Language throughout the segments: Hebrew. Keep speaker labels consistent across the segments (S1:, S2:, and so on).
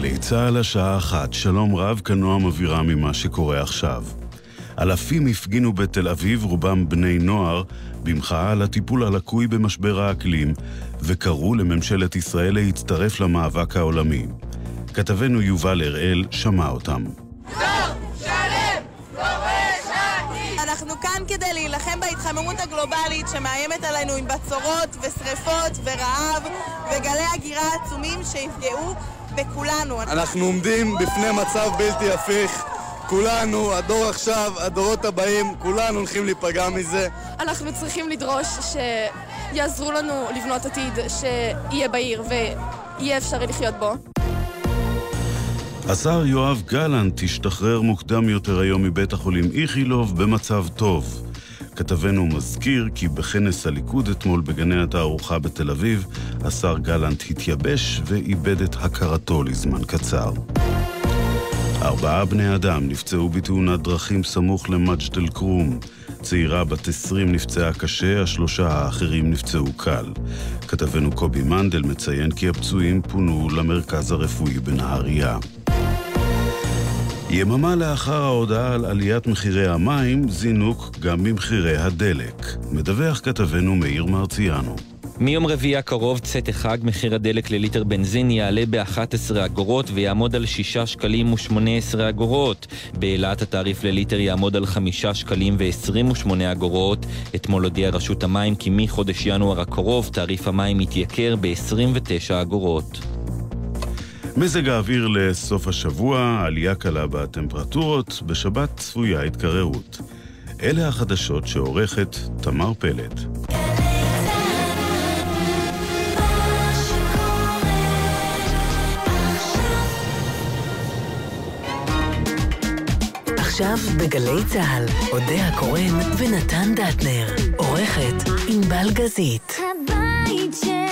S1: גלי צה"ל השעה אחת, שלום רב כנועם אווירה ממה שקורה עכשיו. אלפים הפגינו בתל אביב, רובם בני נוער, במחאה על הטיפול הלקוי במשבר האקלים, וקראו לממשלת ישראל להצטרף למאבק העולמי. כתבנו יובל הראל שמע אותם.
S2: אנחנו כאן כדי להילחם בהתחממות הגלובלית שמאיימת עלינו עם בצורות ושריפות ורעב וגלי הגירה עצומים שיפגעו בכולנו.
S3: אנחנו עומדים בפני מצב בלתי הפיך. כולנו, הדור עכשיו, הדורות הבאים, כולנו הולכים להיפגע מזה.
S4: אנחנו צריכים לדרוש שיעזרו לנו לבנות עתיד שיהיה בעיר ויהיה אפשרי לחיות בו.
S1: השר יואב גלנט השתחרר מוקדם יותר היום מבית החולים איכילוב במצב טוב. כתבנו מזכיר כי בכנס הליכוד אתמול בגני התערוכה בתל אביב, השר גלנט התייבש ואיבד את הכרתו לזמן קצר. ארבעה בני אדם נפצעו בתאונת דרכים סמוך למג'ד אל-כרום. צעירה בת 20 נפצעה קשה, השלושה האחרים נפצעו קל. כתבנו קובי מנדל מציין כי הפצועים פונו למרכז הרפואי בנהריה. יממה לאחר ההודעה על עליית מחירי המים, זינוק גם במחירי הדלק. מדווח כתבנו מאיר מרציאנו.
S5: מיום רביעי הקרוב צאת החג מחיר הדלק לליטר בנזין יעלה ב-11 אגורות ויעמוד על 6 שקלים ו-18 אגורות. באילת התעריף לליטר יעמוד על 5 שקלים ו-28 אגורות. אתמול הודיעה רשות המים כי מחודש ינואר הקרוב תעריף המים יתייקר ב-29 אגורות.
S1: מזג האוויר לסוף השבוע, עלייה קלה בטמפרטורות, בשבת צפויה התקררות. אלה החדשות שעורכת תמר פלד.
S6: עכשיו בגלי צה"ל, אודה הקורן ונתן דטנר, עורכת ענבל גזית.
S7: הבית של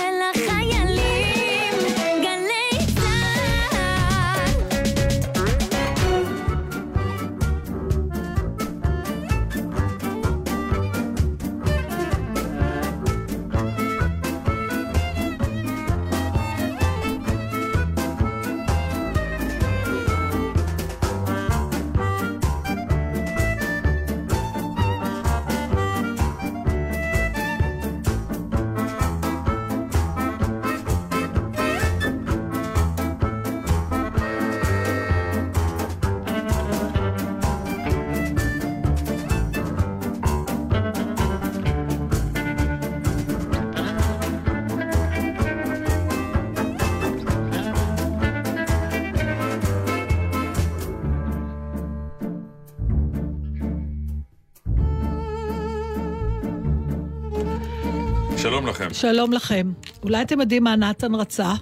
S8: שלום לכם.
S9: אולי אתם יודעים מה נתן רצה?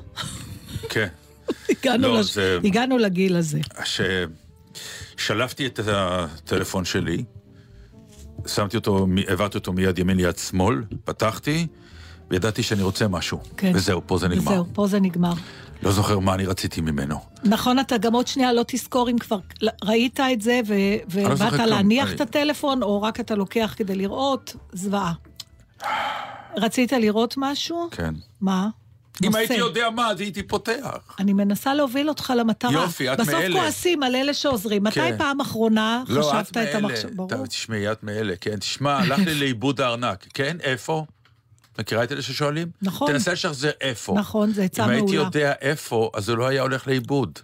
S8: כן.
S9: הגענו,
S8: לא,
S9: לש...
S8: זה-
S9: הגענו לגיל הזה.
S8: ששלפתי את הטלפון שלי, שמתי אותו, העברתי אותו מיד ימין ליד שמאל, פתחתי, וידעתי שאני רוצה משהו.
S9: כן.
S8: וזהו, פה זה נגמר.
S9: וזהו, פה זה נגמר.
S8: לא זוכר מה אני רציתי ממנו.
S9: נכון, אתה גם עוד שנייה לא תזכור אם כבר ראית את זה.
S8: לא
S9: ובאת. להניח את הטלפון, או רק אתה לוקח כדי לראות, זוועה. רצית לראות משהו?
S8: כן.
S9: מה?
S8: אם
S9: נושא.
S8: הייתי יודע מה, אז הייתי פותח.
S9: אני מנסה להוביל אותך למטרה.
S8: יופי, את
S9: בסוף
S8: מאלה.
S9: כועסים על אלה שעוזרים. מתי
S8: כן.
S9: פעם אחרונה
S8: לא,
S9: חשבת את. המחשב? ברור.
S8: תשמעי, את מאלה, כן. תשמע, הלך לי לאיבוד הארנק. כן, איפה? מכירה את אלה ששואלים?
S9: נכון.
S8: תנסה לשחזר איפה.
S9: נכון, זו עצה
S8: אם הייתי
S9: מעולה.
S8: יודע איפה, אז הוא לא היה הולך לאיבוד.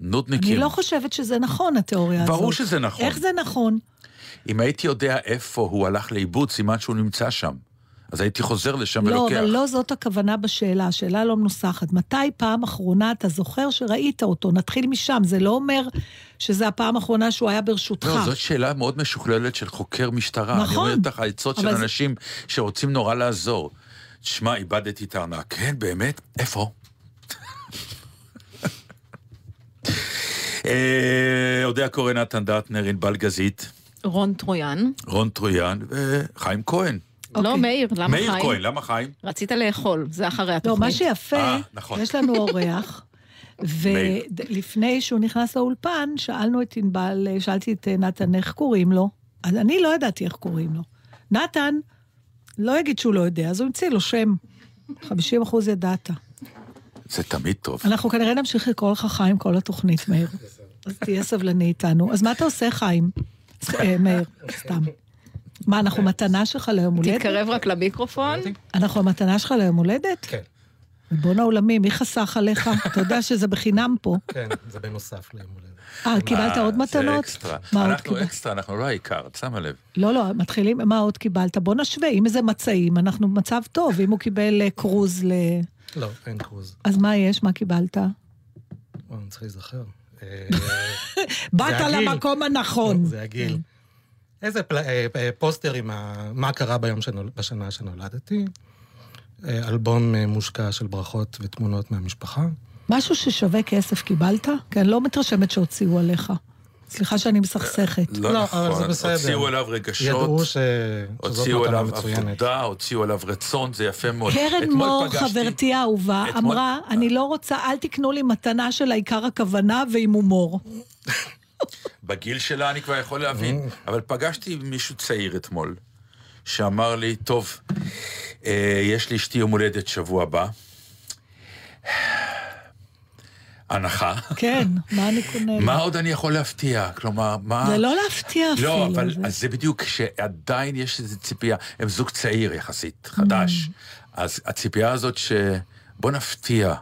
S8: נודניקים.
S9: אני לא חושבת שזה נכון, התיאוריה הזאת.
S8: ברור שזה נכון.
S9: איך זה נכון?
S8: אם הייתי יודע איפה הוא הלך לאיבוד, סימן שהוא נמצא שם. אז הייתי חוזר לשם
S9: לא,
S8: ולוקח.
S9: אבל לא זאת הכוונה בשאלה, השאלה לא מנוסחת. מתי פעם אחרונה אתה זוכר שראית אותו? נתחיל משם, זה לא אומר שזה הפעם האחרונה שהוא היה ברשותך.
S8: לא, זאת שאלה מאוד משוכללת של חוקר משטרה.
S9: נכון.
S8: אני אומר לך עצות של
S9: זה-
S8: אנשים שרוצים נורא לעזור. שמע, איבדתי את הארנק. כן, באמת? איפה? אה, אודיה קורן, נתן דטנר, ענבל גזית,
S10: רון טרויאן.
S8: רון טרויאן וחיים כהן.
S10: לא, מאיר, למה
S8: מאיר
S10: חיים?
S8: כהן, למה חיים?
S10: רצית לאכול, זה אחרי
S9: לא,
S10: התוכנית.
S9: מה שיפה,
S8: אה, נכון.
S9: יש לנו אורח,
S8: מאיר.
S9: ולפני שהוא נכנס לאולפן, שאלנו את ענבל, שאלתי את נתן איך קוראים לו, אז אני לא ידעתי איך קוראים לו. נתן לא יגיד שהוא לא יודע, אז הוא המציא לו שם. 50 אחוז ידעת.
S8: זה תמיד טוב.
S9: אנחנו כנראה נמשיך לקרוא לך חיים כל התוכנית, מאיר. אז תהיה סבלני איתנו. אז מה אתה עושה, חיים? אה, מאיר, סתם. מה, אנחנו מתנה שלך ליום הולדת?
S10: תתקרב רק למיקרופון.
S9: אנחנו המתנה שלך ליום הולדת?
S11: כן.
S9: ריבון העולמים, מי חסך עליך? אתה יודע שזה בחינם פה.
S11: כן, זה בנוסף ליום הולדת.
S9: אה, קיבלת עוד
S8: זה
S9: מתנות?
S8: אקסטרה.
S9: מה עוד
S8: אנחנו? אקסטרה, אנחנו לא העיקר, את שמה לב.
S9: לא, לא, מתחילים, מה עוד קיבלת? בוא נשווה, אם איזה מצעים, אנחנו במצב טוב. אם הוא קיבל אה, קרוז ל...
S11: לא, אין קרוז.
S9: אז מה יש? מה קיבלת?
S11: אני צריך להיזכר. אה,
S9: באת. למקום הנכון.
S11: לא, זה הגיל. איזה פל- אה, אה, פוסטר עם ה- מה קרה ביום שנול- בשנה שנולדתי. אלבום מושקע של ברכות ותמונות מהמשפחה.
S9: משהו ששווה כסף קיבלת? כי אני לא מתרשמת שהוציאו עליך. סליחה שאני מסכסכת.
S8: לא
S11: לא,
S8: נכון,
S11: אבל זה בסדר.
S8: הוציאו אליו רגשות.
S11: ידעו ש-
S8: הוציאו
S11: מצוינת.
S8: עבודה, הוציאו עליו רצון, זה יפה מאוד.
S9: קרן מור,
S8: פגשתי-
S9: חברתי האהובה,
S8: אתמול-
S9: אמרה, אני לא רוצה, אל תקנו לי מתנה של העיקר הכוונה ועם הומור.
S8: בגיל שלה אני כבר יכול להבין, אבל פגשתי מישהו צעיר אתמול, שאמר לי, טוב, אה, יש לאשתי יום הולדת שבוע הבא. הנחה.
S9: כן, מה אני קונה?
S8: מה עוד אני יכול להפתיע? כלומר, מה...
S9: זה לא להפתיע אפילו.
S8: לא, אבל
S9: זה-
S8: בדיוק שעדיין יש איזו ציפייה, הם זוג צעיר יחסית, חדש.
S9: Mm.
S8: אז הציפייה הזאת ש... בוא נפתיע.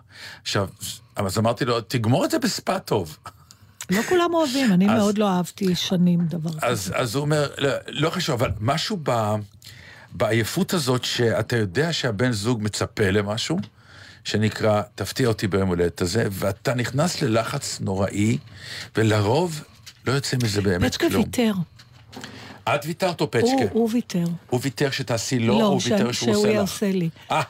S8: עכשיו, אז אמרתי לו, תגמור את זה בספא טוב.
S9: לא כולם אוהבים, אני
S8: אז-
S9: מאוד לא אהבתי שנים דבר כזה.
S8: אז, אז הוא אומר, לא, לא חשוב, אבל משהו ב, בעייפות הזאת, שאתה יודע שהבן זוג מצפה למשהו, שנקרא, תפתיע אותי ביום הולדת הזה, ואתה נכנס ללחץ נוראי, ולרוב לא יוצא מזה באמת
S9: פצ'קה
S8: כלום.
S9: ויתר.
S8: את ויתרת או פצ'קה?
S9: הוא- הוא ויתר.
S8: הוא ויתר שתעשי לו,
S9: לא,
S8: הוא ויתר שהוא
S9: שהוא
S8: עושה לך.
S9: יעשה לי.
S8: אה,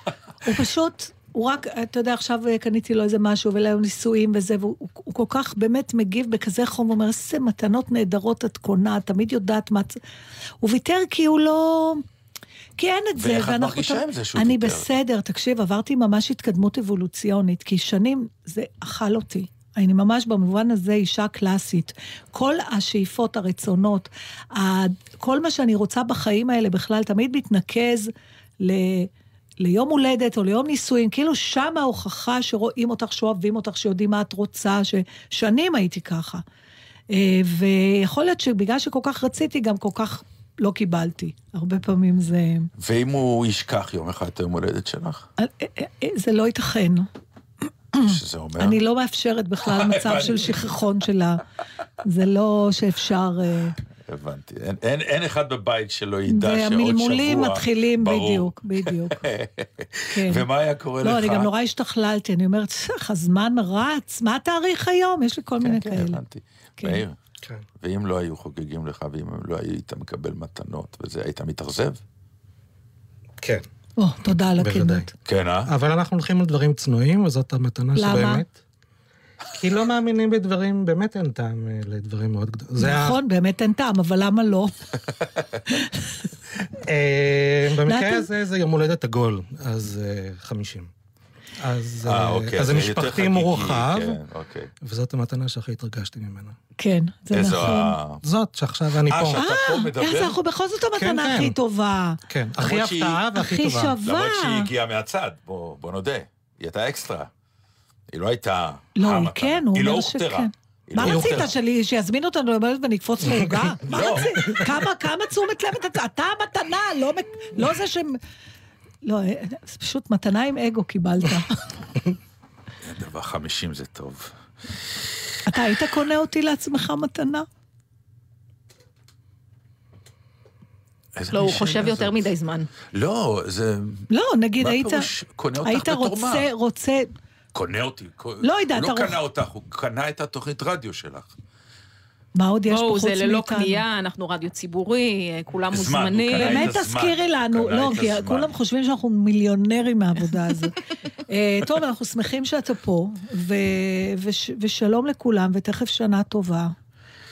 S9: הוא פשוט, הוא רק, אתה יודע, עכשיו קניתי לו איזה משהו, ולהיום נישואים וזה, והוא הוא- הוא כל כך באמת מגיב בכזה חום, ואומר, איזה מתנות נהדרות את קונה, תמיד יודעת מה... צ-" הוא ויתר כי הוא לא... כי אין את זה,
S8: ואיך את מרגישה עם זה שהוא
S9: אני
S8: ויתר?
S9: בסדר, תקשיב, עברתי ממש התקדמות אבולוציונית, כי שנים זה אכל אותי. אני ממש במובן הזה אישה קלאסית. כל השאיפות, הרצונות, כל מה שאני רוצה בחיים האלה בכלל תמיד מתנקז ל... ליום הולדת או ליום נישואים, כאילו שם ההוכחה שרואים אותך, שאוהבים אותך, שיודעים מה את רוצה, ששנים הייתי ככה. אה, ויכול להיות שבגלל שכל כך רציתי, גם כל כך לא קיבלתי. הרבה פעמים זה...
S8: ואם הוא ישכח יום אחד את היום הולדת שלך?
S9: אה, אה, אה, זה לא ייתכן.
S8: שזה אומר...
S9: אני לא מאפשרת בכלל מצב של שכחון שלה. זה לא שאפשר...
S8: הבנתי. אין, אין, אין אחד בבית שלא ידע שעוד שבוע...
S9: והמלמולים מתחילים,
S8: ברור.
S9: בדיוק, בדיוק. כן.
S8: ומה היה קורה לך?
S9: לא, אני גם נורא השתכללתי, אני אומרת, "סך, הזמן רץ, מה התאריך היום? יש לי כל מיני
S8: כן,
S9: כאלה.
S8: הבנתי.
S9: כן.
S8: מאיר,
S11: כן.
S8: ואם לא היו חוגגים לך, ואם לא היית מקבל מתנות וזה, היית מתאכזב?
S11: כן,
S9: או, תודה על. הכנות.
S8: כן, אה?
S11: אבל אנחנו הולכים על דברים צנועים, וזאת המתנה
S9: למה?
S11: שבאמת... כי לא מאמינים בדברים, באמת אין טעם אה, לדברים מאוד גדולים. זה ה-
S9: נכון, באמת אין טעם, אבל למה לא?
S11: אה, במקרה? הזה זה יום הולדת עגול, אז אה, 50. אז
S8: אה,
S11: אה,
S8: אוקיי.
S11: אז זה
S8: יותר
S11: משפחתי
S8: חגיגי,
S11: מורחב,
S8: כן, אוקיי.
S11: וזאת המתנה שהכי התרגשתי ממנה.
S9: כן, זה
S8: איזו
S9: נכון.
S8: ה...
S11: זאת, שעכשיו אני
S8: אה,
S11: פה.
S8: שאתה פה
S9: איך
S8: מדבר?
S9: זה, אנחנו בכל זאת המתנה
S11: כן,
S9: הכי
S11: כן.
S9: טובה.
S11: כן, הכי הפתעה והכי
S9: הכי
S11: טובה.
S9: שווה.
S8: למרות שהיא הגיעה מהצד, בוא, בוא נודה. היא הייתה אקסטרה. היא לא הייתה...
S9: לא, היא
S8: המתנה.
S9: כן, הוא
S8: היא לא
S9: אומר
S8: הוכתרה.
S9: שכן.
S8: היא
S9: מה
S8: לא
S9: רצית,
S8: הוכתרה.
S9: שלי- שיזמין אותנו למלט ונקפוץ לעוגה? מה
S8: לא.
S9: רצית? כמה, כמה תשומת לב אתה... אתה המתנה, לא לא זה שהם... לא, אה, זה פשוט מתנה עם אגו קיבלת.
S8: דבר חמישים זה טוב.
S9: אתה היית קונה אותי לעצמך מתנה?
S10: לא, הוא חושב
S8: שאלה
S10: יותר. מדי זמן.
S8: לא, זה...
S9: לא, נגיד
S8: מה
S9: היית...
S8: פירוש קונה אותך
S9: היית
S8: בתור
S9: רוצה,
S8: מה?
S9: רוצה...
S8: קונה אותי.
S9: לא יודעת,
S8: הוא לא
S9: הרוח-
S8: קנה אותך, הוא קנה את התוכנית רדיו שלך.
S9: מה עוד יש פה
S10: בואו,
S9: חוץ
S10: זה
S9: מאיתנו?
S10: ללא קנייה, אנחנו רדיו ציבורי, אה, כולם מוזמנים.
S9: באמת. תזכירי לנו, לא, כי. כולם חושבים שאנחנו מיליונרים מהעבודה הזאת. אה, טוב, אנחנו שמחים שאתה פה, ושלום לכולם, ותכף שנה טובה.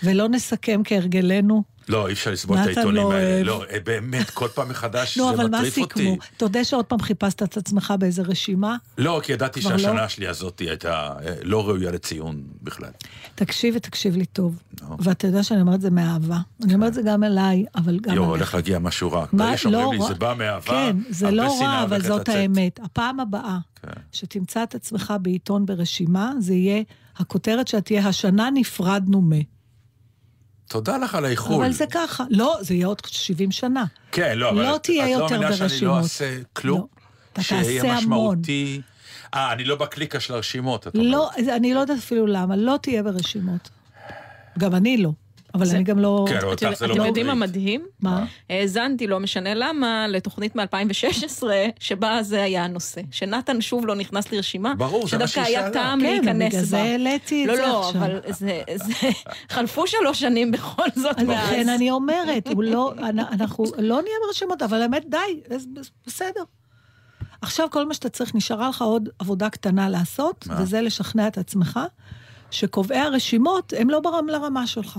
S9: ולא נסכם כהרגלנו
S8: לא, אי אפשר לסבול את
S9: נתן
S8: העיתונים
S9: לא
S8: האלה. לא, אה, באמת, כל פעם מחדש
S9: נו,
S8: זה
S9: אבל מה
S8: מטריף אותי.
S9: סיכמו? תודה שעוד פעם חיפשת את עצמך באיזה רשימה?
S8: לא, כי ידעתי
S9: לא?
S8: שהשנה שלי הזאת הייתה אה, לא ראויה לציון בכלל.
S9: תקשיב ותקשיב לי טוב. ואתה יודע שאני אומרת את זה מאהבה. אני אומרת את זה גם אליי, אבל גם
S8: יואו. הולך להגיע משהו רע.
S9: מה,
S8: ברגע שאומרים
S9: לא
S8: לי,
S9: רע-
S8: זה בא מאהבה,
S9: כן, זה לא רע, אבל זאת.
S8: כן.
S9: האמת. הפעם הבאה שתמצא את עצמך בעיתון ברשימה, זה יהיה, הכותרת שלה תהיה, השנה נפרדנו מ...
S8: תודה לך על האיחול.
S9: אבל זה ככה. לא, זה יהיה עוד 70 שנה.
S8: כן, לא, אבל...
S9: לא
S8: את-
S9: תהיה
S8: את
S9: יותר
S8: לא מאמינה שאני לא
S9: ברשימות.
S8: אעשה כלום?
S9: אתה
S8: שיהיה. משמעותי. אה, אני לא בקליקה של הרשימות, אתה
S9: לא, אני לא יודעת אפילו למה, לא תהיה ברשימות. גם אני לא. אבל אני גם לא...
S8: כן, אותך זה לא
S10: אתם יודעים. מה מדהים?
S9: מה?
S10: האזנתי, לא משנה למה, לתוכנית מ-2016, שבה זה היה הנושא. שנתן שוב לא נכנס לרשימה,
S8: ברור, זה מה
S10: שדווקא
S8: שהיא
S10: היה
S8: שאלה.
S10: טעם
S9: כן,
S10: להיכנס
S9: בגלל
S10: בה.
S9: זה העליתי את
S10: לא,
S9: זה
S10: לא,
S9: עכשיו.
S10: אבל זה. חלפו שלוש שנים בכל זאת מאז.
S9: לכן אני אומרת, לא, אנחנו לא נהיה ברשימות, אבל האמת, די, בסדר. עכשיו כל מה שאתה צריך, נשארה לך עוד עבודה קטנה לעשות,
S8: מה?
S9: וזה לשכנע את עצמך, שקובעי הרשימות הם לא ברם לרמה שלך.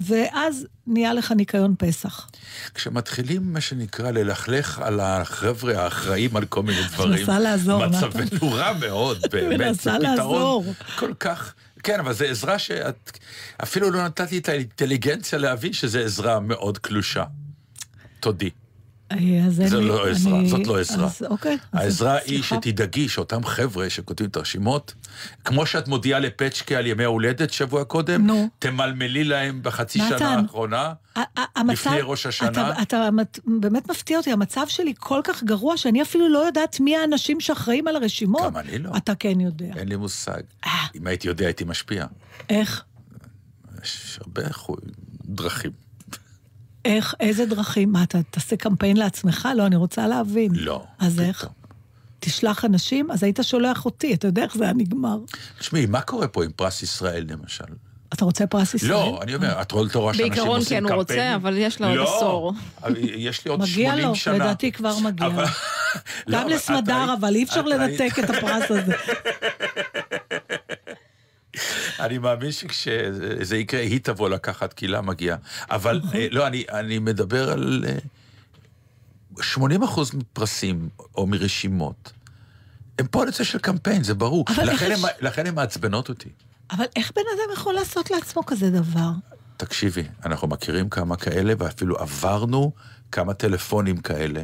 S9: ואז נהיה לך ניקיון פסח.
S8: כשמתחילים, מה שנקרא, ללכלך על החבר'ה האחראים על כל מיני דברים,
S9: מנסה לעזור.
S8: מצבנו רע מאוד, באמת.
S9: מנסה
S8: זה פתרון
S9: לעזור.
S8: כל כך... כן, אבל זו עזרה שאת... אפילו לא נתתי את האינטליגנציה להבין שזו עזרה מאוד קלושה. תודי.
S9: אה, לי-
S8: לא עזרה, זאת לא עזרה.
S9: אוקיי.
S8: העזרה היא. שתדאגי שאותם חבר'ה שכותבים את הרשימות, כמו שאת מודיעה לפצ'קה על ימי ההולדת שבוע קודם. תמלמלי להם בחצי שנה האחרונה, לפני ראש השנה.
S9: אתה, אתה מת- באמת מפתיע אותי, המצב שלי כל כך גרוע, שאני אפילו לא יודעת מי האנשים שאחראים על הרשימות.
S8: גם אני לא.
S9: אתה כן יודע.
S8: אין לי מושג.
S9: אה.
S8: אם הייתי יודע, הייתי משפיע.
S9: איך?
S8: יש הרבה דרכים.
S9: איך? איזה דרכים? מה, אתה תעשה קמפיין לעצמך? לא, אני רוצה להבין.
S8: לא.
S9: אז איך? תשלח אנשים? אז היית שולח אותי, אתה יודע איך זה היה נגמר.
S8: תשמעי, מה קורה פה עם פרס ישראל, למשל?
S9: אתה רוצה פרס ישראל?
S8: לא, אני אומר, את רואה רואה שאנשים
S10: בעיקרון
S8: עושים
S10: כן הוא רוצה? אבל יש לו עוד
S8: לא,
S10: עשור.
S8: יש לי עוד
S9: מגיע
S8: 80
S9: לו,
S8: שנה.
S9: לדעתי כבר מגיע לו.
S8: אבל- לא,
S9: גם
S8: אבל
S9: לסמדר, אבל אי אפשר לנתק את הפרס הזה.
S8: אני מאמין שכשזה יקרה, היא תבוא לקחת, כי לה מגיע. אבל אה, לא, אני, אני מדבר על אה, 80 אחוז מפרסים או מרשימות. הם פוליסה של קמפיין, זה ברור.
S9: אבל איך
S8: לכן, הם, לכן הם מעצבנות אותי.
S9: אבל איך בן אדם יכול לעשות לעצמו כזה דבר?
S8: תקשיבי, אנחנו מכירים כמה כאלה, ואפילו עברנו כמה טלפונים כאלה.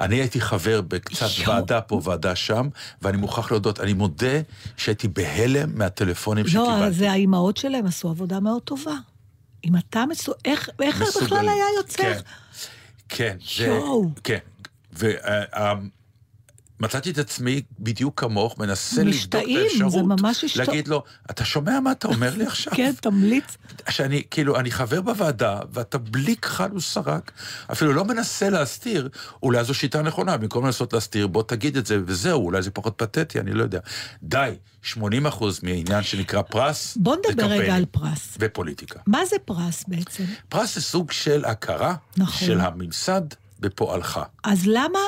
S8: אני הייתי חבר בקצת
S9: יואו.
S8: ועדה פה, ועדה שם, ואני מוכרח להודות, אני מודה שהייתי בהלם מהטלפונים
S9: לא,
S8: שקיבלתי.
S9: זה האימהות שלהם עשו עבודה מאוד טובה. אם אתה מסו... איך, איך. בכלל היה יוצא?
S8: כן, כן, זה...
S9: יואו.
S8: כן. ומצאתי את עצמי בדיוק כמוך, מנסה לבדוק את
S9: משתאים, זה
S8: האפשרות.
S9: השתא-
S8: להגיד לו, אתה שומע מה אתה אומר לי עכשיו?
S9: כן, תמליץ.
S8: שאני, כאילו, אני חבר בוועדה, ואתה בלי כחל וסרק, אפילו לא מנסה להסתיר, אולי זו שיטה נכונה, במקום לנסות להסתיר, בוא תגיד את זה, וזהו, אולי זה פחות פתטי, אני לא יודע. די, 80 אחוז מעניין שנקרא פרס,
S9: בוא נדבר רגע על פרס.
S8: ופוליטיקה.
S9: מה זה פרס בעצם?
S8: פרס זה סוג של הכרה
S9: נכון.
S8: של הממסד בפועלך.
S9: אז למה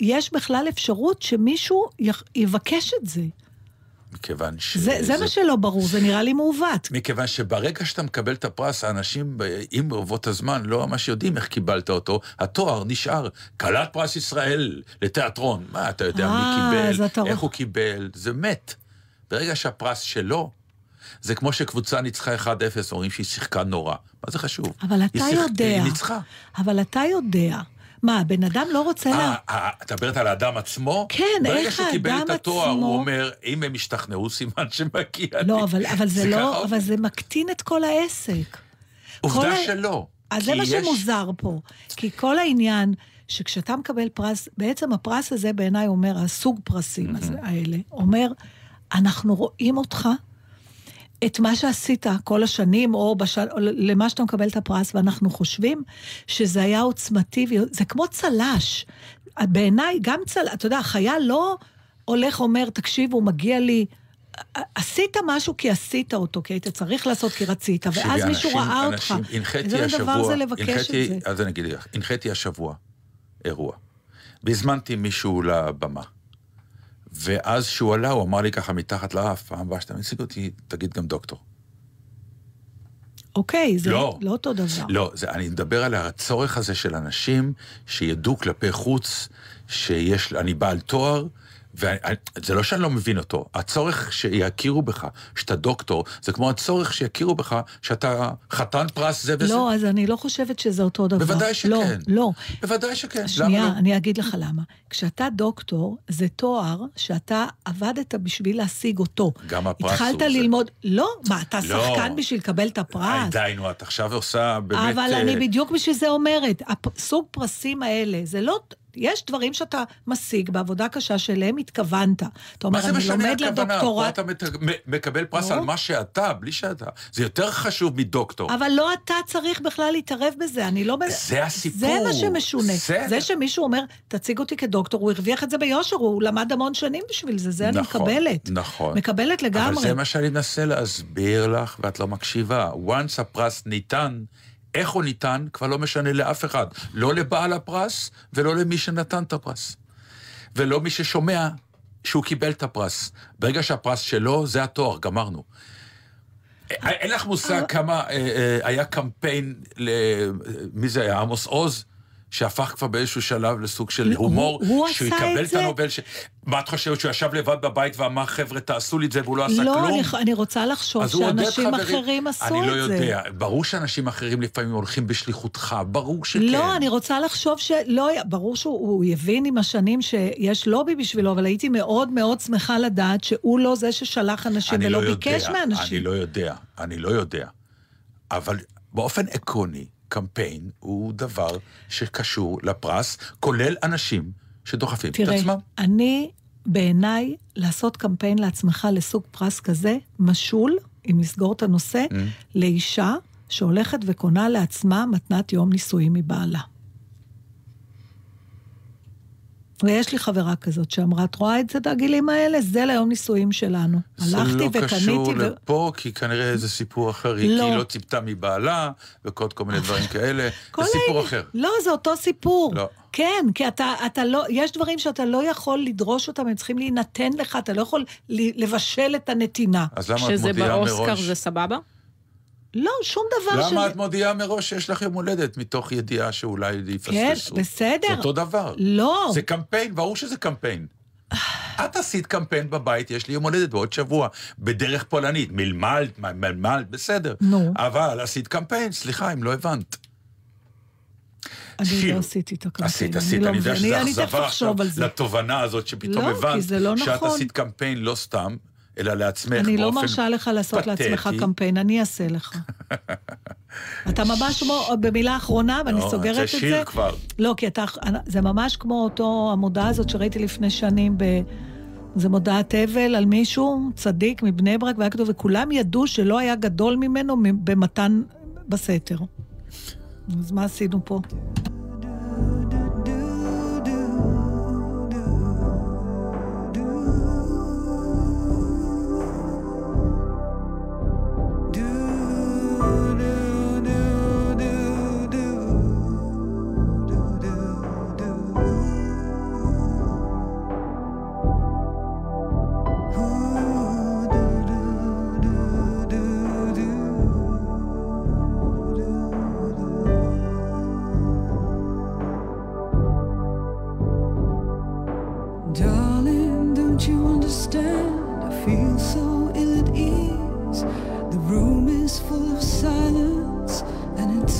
S9: יש בכלל אפשרות שמישהו יבקש את זה?
S8: מכיוון ש...
S9: זה, זה מה שלא ברור, זה נראה לי מעוות.
S8: מכיוון שברגע שאתה מקבל את הפרס, האנשים ב- עם ברבות הזמן לא ממש יודעים איך קיבלת אותו, התואר נשאר. כלת פרס ישראל לתיאטרון. מה, אתה יודע
S9: אה,
S8: מי
S9: אז
S8: קיבל,
S9: אתה
S8: איך הוא קיבל, זה מת. ברגע שהפרס שלו, זה כמו שקבוצה ניצחה 1-0, אומרים שהיא שיחקה נורא. מה זה חשוב?
S9: אבל אתה
S8: שיחק-
S9: יודע.
S8: היא ניצחה.
S9: אבל אתה יודע. מה, הבן אדם לא רוצה לה...
S8: אה, אה, את מדברת על האדם עצמו?
S9: כן,
S8: ברגע
S9: איך
S8: שהוא קיבל
S9: האדם
S8: את התואר,
S9: עצמו-
S8: הוא אומר, אם הם השתכנעו, סימן שמגיע לי.
S9: לא, אבל, אבל זה לא, אבל זה מקטין את כל העסק.
S8: עובדה שלא.
S9: אז זה מה שמוזר פה. כי כל העניין, שכשאתה מקבל פרס, בעצם הפרס הזה בעיניי אומר, הסוג פרסים הזה, האלה, אומר, אנחנו רואים אותך, את מה שעשית כל השנים, או, בש... או למה שאתה מקבל את הפרס, ואנחנו חושבים שזה היה עוצמתי, זה כמו צל"ש. בעיניי, גם צל"ש, אתה יודע, החייל לא הולך, אומר, תקשיבו, מגיע לי... עשית משהו כי עשית אותו, כי היית צריך לעשות כי רצית, ואז מישהו
S8: אנשים-
S9: ראה אותך.
S8: אנשים- הנחיתי
S9: איזה
S8: השבוע,
S9: דבר זה לבקש
S8: הנחיתי-
S9: את זה?
S8: אז אני אגיד לך, הנחיתי השבוע אירוע. והזמנתי מישהו לבמה. ואז שהוא עלה, הוא אמר לי ככה מתחת לאף, פעם הבאה שאתה מציג אותי, תגיד גם דוקטור.
S9: אוקיי, זה
S8: לא.
S9: לא אותו דבר.
S8: לא, זה, אני מדבר על הצורך הזה של אנשים שידעו כלפי חוץ שיש, אני בעל תואר, וזה לא שאני לא מבין אותו, הצורך שיכירו בך, שאתה דוקטור, זה כמו הצורך שיכירו בך שאתה חתן פרס זה וזה.
S9: לא, אז אני לא חושבת שזה אותו דבר.
S8: בוודאי שכן.
S9: לא, לא.
S8: בוודאי שכן,
S9: שנייה,
S8: למה לא?
S9: אני אגיד לך למה. כשאתה דוקטור, זה תואר שאתה עבדת בשביל להשיג אותו.
S8: גם הפרס
S9: התחלת
S8: הוא זה.
S9: ללמוד, לא, מה, אתה
S8: לא.
S9: שחקן בשביל לקבל את הפרס?
S8: די, נו, את עכשיו עושה באמת...
S9: אבל
S8: אה,
S9: אני בדיוק בשביל זה אומרת, הסוג פרסים האלה, זה לא... יש דברים שאתה משיג בעבודה קשה שאליהם התכוונת. אתה אומר,
S8: מה זה
S9: אני
S8: משנה
S9: לומד
S8: הכוונה? פה
S9: לדוקטורט,
S8: אתה מקבל פרס
S9: לא.
S8: על מה שאתה, בלי שאתה. זה יותר חשוב מדוקטור.
S9: אבל לא אתה צריך בכלל להתערב בזה, אני לא...
S8: זה הסיפור.
S9: זה מה שמשונה.
S8: זה-
S9: זה שמישהו אומר, תציג אותי כדוקטור, הוא הרוויח את זה ביושר, הוא למד המון שנים בשביל זה, זה אני
S8: נכון,
S9: מקבלת.
S8: נכון.
S9: מקבלת לגמרי.
S8: אבל זה מה שאני מנסה להסביר לך, ואת לא מקשיבה. once הפרס ניתן, איך הוא ניתן, כבר לא משנה לאף אחד. לא לבעל הפרס, ולא למי שנתן את הפרס. ולא מי ששומע שהוא קיבל את הפרס. ברגע שהפרס שלו, זה התואר, גמרנו. אה, אין לך מושג כמה אה, אה, היה קמפיין. מי זה היה? עמוס עוז? שהפך כבר באיזשהו שלב לסוג של
S9: הוא-
S8: הומור,
S9: הוא
S8: שהוא
S9: עשה
S8: יקבל
S9: את
S8: את
S9: זה.
S8: הנובל, ש... מה את חושבת, שהוא ישב לבד בבית ואמר, חבר'ה, תעשו לי את זה, והוא לא עשה
S9: לא,
S8: כלום?
S9: אני, אני רוצה לחשוב
S8: הוא
S9: שאנשים. אחרים עשו
S8: אני לא
S9: את זה.
S8: יודע, ברור שאנשים אחרים לפעמים הולכים בשליחותך, ברור שכן.
S9: לא, אני רוצה לחשוב שלא, ברור שהוא הוא הבין עם השנים שיש לובי בשבילו, אבל הייתי מאוד מאוד שמחה לדעת שהוא לא זה ששלח אנשים
S8: אני
S9: ולא
S8: לא
S9: ביקש
S8: יודע,
S9: מאנשים.
S8: אני לא יודע, אני לא יודע. אבל באופן עקרוני, קמפיין הוא דבר שקשור לפרס, כולל אנשים שדוחפים את
S9: תראה,
S8: עצמם.
S9: אני, בעיניי, לעשות קמפיין לעצמך לסוג פרס כזה, משול, אם נסגור את הנושא,
S8: Mm.
S9: לאישה שהולכת וקונה לעצמה מתנת יום נישואים מבעלה. ויש לי חברה כזאת שאמרה, את רואה את זה, את הגילים האלה? זה ליום נישואים שלנו. הלכתי
S8: זה לא
S9: וקניתי...
S8: קשור
S9: ו...
S8: לפה, כי כנראה זה סיפור אחר. היא
S9: לא.
S8: כי היא לא ציפתה מבעלה, וכל כל מיני דברים כאלה. זה סיפור אחר.
S9: לא, זה אותו סיפור.
S8: לא.
S9: כן, כי אתה, אתה לא, יש דברים שאתה לא יכול לדרוש אותם, הם צריכים להינתן לך, אתה לא יכול לבשל את הנתינה.
S8: אז למה את
S10: שזה
S8: מודיעה
S10: באוסקר
S8: מראש?
S10: זה סבבה?
S9: לא, שום דבר
S8: למה את מודיעה מראש שיש לך יום הולדת, מתוך ידיעה שאולי יפספסו?
S9: כן, בסדר.
S8: זה אותו דבר.
S9: לא.
S8: זה קמפיין, ברור שזה קמפיין. את עשית קמפיין בבית, יש לי יום הולדת בעוד שבוע, בדרך פולנית, מלמלת, מלמלת, בסדר.
S9: נו.
S8: אבל עשית קמפיין, סליחה, אם לא הבנת.
S9: אני. לא עשיתי את הקמפיין.
S8: עשית, עשית,
S9: לא
S8: אני יודע. שזה אכזבה עכשיו. לתובנה הזאת שפתאום
S9: לא,
S8: הבנת
S9: לא
S8: שאת
S9: נכון.
S8: עשית קמפיין לא סתם, אלא לעצמך באופן
S9: אני לא מרשה לך לעשות לעצמך
S8: פתטי.
S9: קמפיין, אני אעשה לך. אתה ממש כמו, במילה אחרונה, ואני
S8: לא,
S9: סוגרת
S8: זה
S9: את זה.
S8: שיר כבר.
S9: לא, כי אתה, זה ממש כמו אותו, המודעה הזאת שראיתי לפני שנים ב... זה מודעת אבל על מישהו, צדיק מבני ברק, והיה כתוב, וכולם ידעו שלא היה גדול ממנו במתן בסתר. אז מה עשינו פה?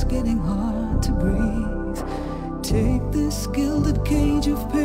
S12: It's getting hard to breathe. Take this gilded cage of pain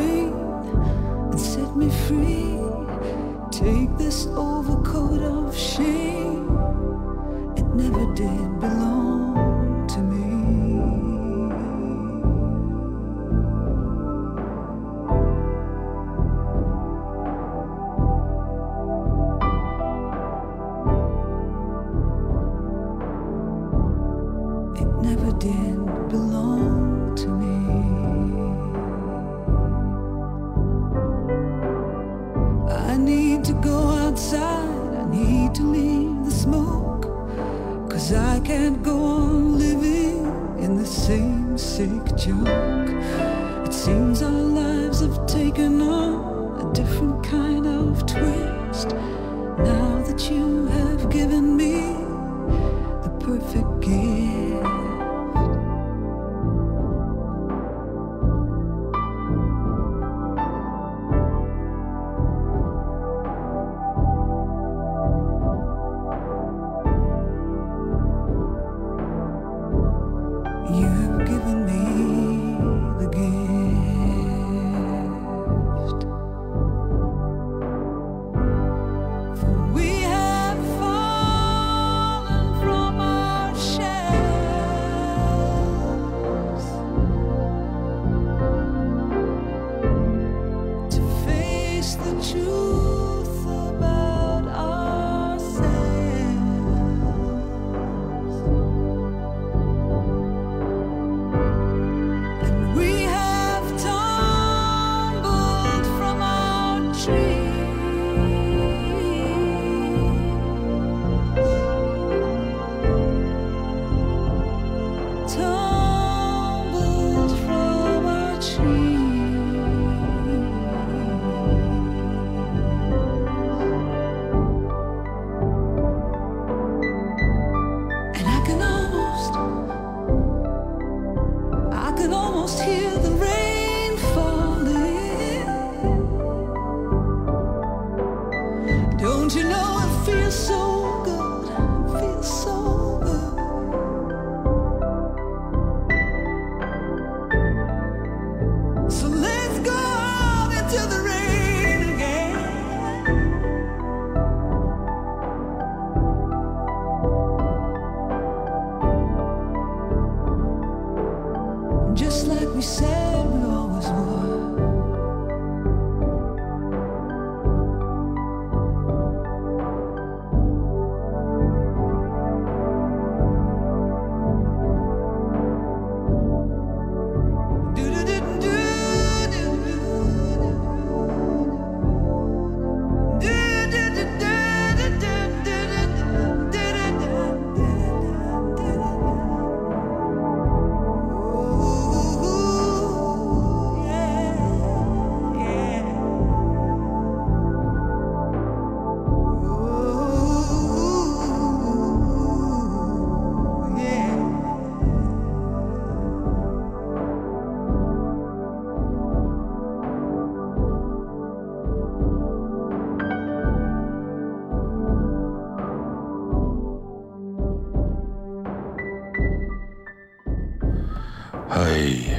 S8: היי,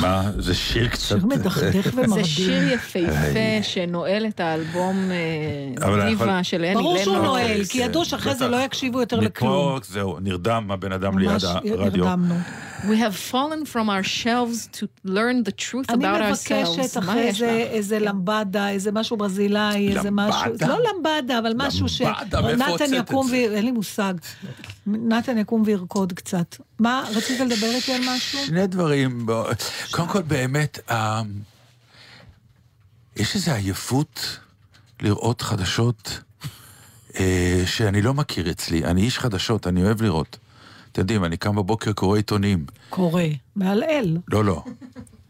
S8: מה, זה שיר קצת...
S9: שיר מדכדך
S10: זה
S9: ומרדים.
S10: שיר יפהפה. שנועל את האלבום אה,
S8: יכול-
S10: של אני
S9: ברור שהוא
S10: לנון.
S9: נועל, כי ידעו שאחרי זה לא יקשיבו יותר לכלום.
S8: מפה, זהו, נרדם הבן אדם ליד
S9: ממש
S8: הרדיו.
S9: נרדמנו.
S10: We have fallen from our shelves to learn the truth
S9: אני
S10: about ourselves.
S9: מבקשת
S10: מה
S9: אחרי
S10: יש
S9: זה
S10: לך?
S9: איזה למבדה, איזה משהו ברזילאי, איזה משהו,
S8: למבדה?
S9: לא למבדה, אבל משהו ש...
S8: למבדה, מאיפה הוצאת
S9: נתן
S8: את
S9: יקום,
S8: זה?
S9: ו... אין לי מושג. נתן יקום וירקוד קצת. מה, רצית לדבר איתי על משהו?
S8: שני דברים. קודם כל, באמת, אה, יש איזו עייפות לראות חדשות אה, שאני לא מכיר אצלי. אני איש חדשות, אני אוהב לראות. אתם יודעים, אני קם בבוקר, קורא עיתונים.
S9: קורא. מעלעל.
S8: לא, לא.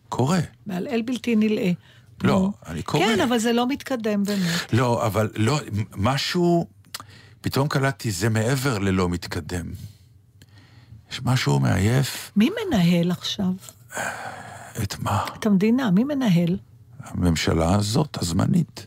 S8: קורא.
S9: מעלעל בלתי נלאה.
S8: לא. אני קורא.
S9: כן, אבל זה לא מתקדם באמת.
S8: לא, אבל לא, משהו, פתאום קלטתי, זה מעבר ללא מתקדם. יש משהו מעייף.
S9: מי מנהל עכשיו?
S8: את מה?
S9: את המדינה, מי מנהל?
S8: הממשלה הזאת, הזמנית.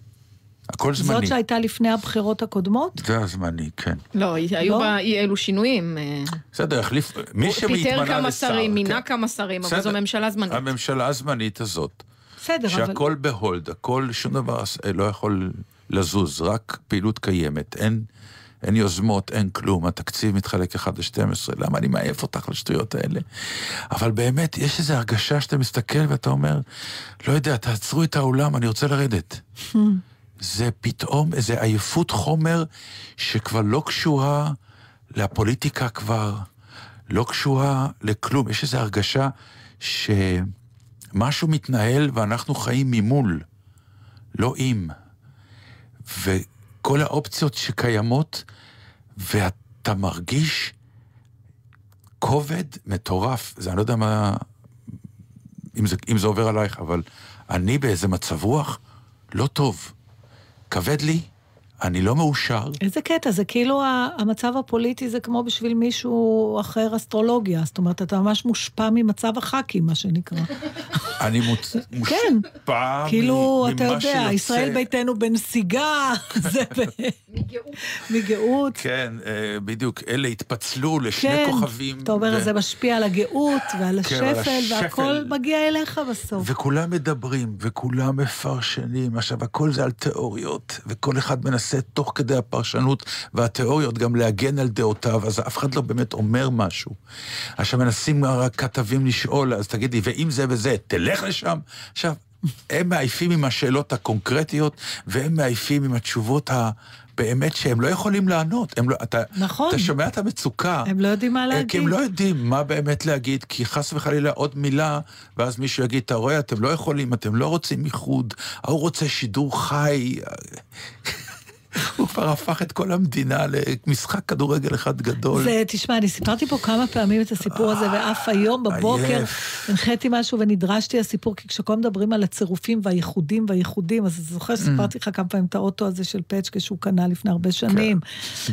S8: הכל זמני.
S9: זאת שהייתה לפני הבחירות הקודמות?
S8: זה הזמני, כן.
S10: לא, היו
S9: לא?
S10: בה אי אלו שינויים. אה,
S8: בסדר, החליף, מי שמתמנה לשר...
S10: פיטר כמה שרים, מינה
S8: כן.
S10: כמה שרים, אבל. זו ממשלה זמנית.
S8: הממשלה הזמנית הזאת,
S9: בסדר, אבל...
S8: שהכל בהולד, הכל, שום דבר לא יכול לזוז, רק פעילות קיימת, אין, אין יוזמות, אין כלום, התקציב מתחלק 1 ל-12, למה אני מעייף אותך לשטויות האלה? אבל באמת, יש איזו הרגשה שאתה מסתכל ואתה אומר, לא יודע, תעצרו את האולם, אני רוצה לרדת. זה פתאום איזו עייפות חומר שכבר לא קשורה לפוליטיקה כבר, לא קשורה לכלום. יש איזו הרגשה שמשהו מתנהל ואנחנו חיים ממול, לא עם. וכל האופציות שקיימות, ואתה מרגיש כובד מטורף. זה, אני לא יודע מה... אם זה, אם זה עובר עלייך, אבל אני באיזה מצב רוח לא טוב. כבד לי, אני לא מאושר.
S9: איזה קטע, זה כאילו המצב הפוליטי זה כמו בשביל מישהו אחר אסטרולוגיה. זאת אומרת, אתה ממש מושפע ממצב הח"כים, מה שנקרא.
S8: אני מוצ... מושפע
S9: כן.
S8: מ-
S9: כאילו, אתה
S8: ממה
S9: יודע,
S8: שיוצא.
S9: ישראל ביתנו בנסיגה, זה ב... מגאות.
S8: כן, אה, בדיוק. אלה התפצלו לשני
S9: כן,
S8: כוכבים.
S9: אתה אומר,
S8: ו-
S9: זה משפיע על הגאות ועל
S8: כן,
S9: השפל. והכל מגיע אליך בסוף.
S8: וכולם מדברים, וכולם מפרשנים. עכשיו, הכל זה על תיאוריות, וכל אחד מנסה תוך כדי הפרשנות והתיאוריות גם להגן על דעותיו, אז אף אחד לא באמת אומר משהו. עכשיו, מנסים הכתבים לשאול, אז תגידי, ואם זה וזה, תלך לשם? עכשיו, הם מעייפים עם השאלות הקונקרטיות, והם מעייפים עם התשובות ה... באמת שהם לא יכולים לענות. הם לא, אתה,
S9: נכון.
S8: אתה שומע את המצוקה.
S9: הם לא יודעים מה
S8: אה,
S9: להגיד.
S8: כי הם לא יודעים מה באמת להגיד, כי חס וחלילה עוד מילה, ואז מישהו יגיד, אתה רואה, אתם לא יכולים, אתם לא רוצים איחוד, ההוא רוצה שידור חי. הוא כבר הפך את כל המדינה למשחק כדורגל אחד גדול.
S9: זה, תשמע, אני סיפרתי פה כמה פעמים את הסיפור הזה, ואף היום בבוקר
S8: עייף.
S9: הנחיתי משהו ונדרשתי לסיפור, כי כשכל מדברים על הצירופים והייחודים והייחודים, אז אתה זוכר שסיפרתי לך כמה פעמים את האוטו הזה של פצ'קה שהוא קנה לפני הרבה שנים,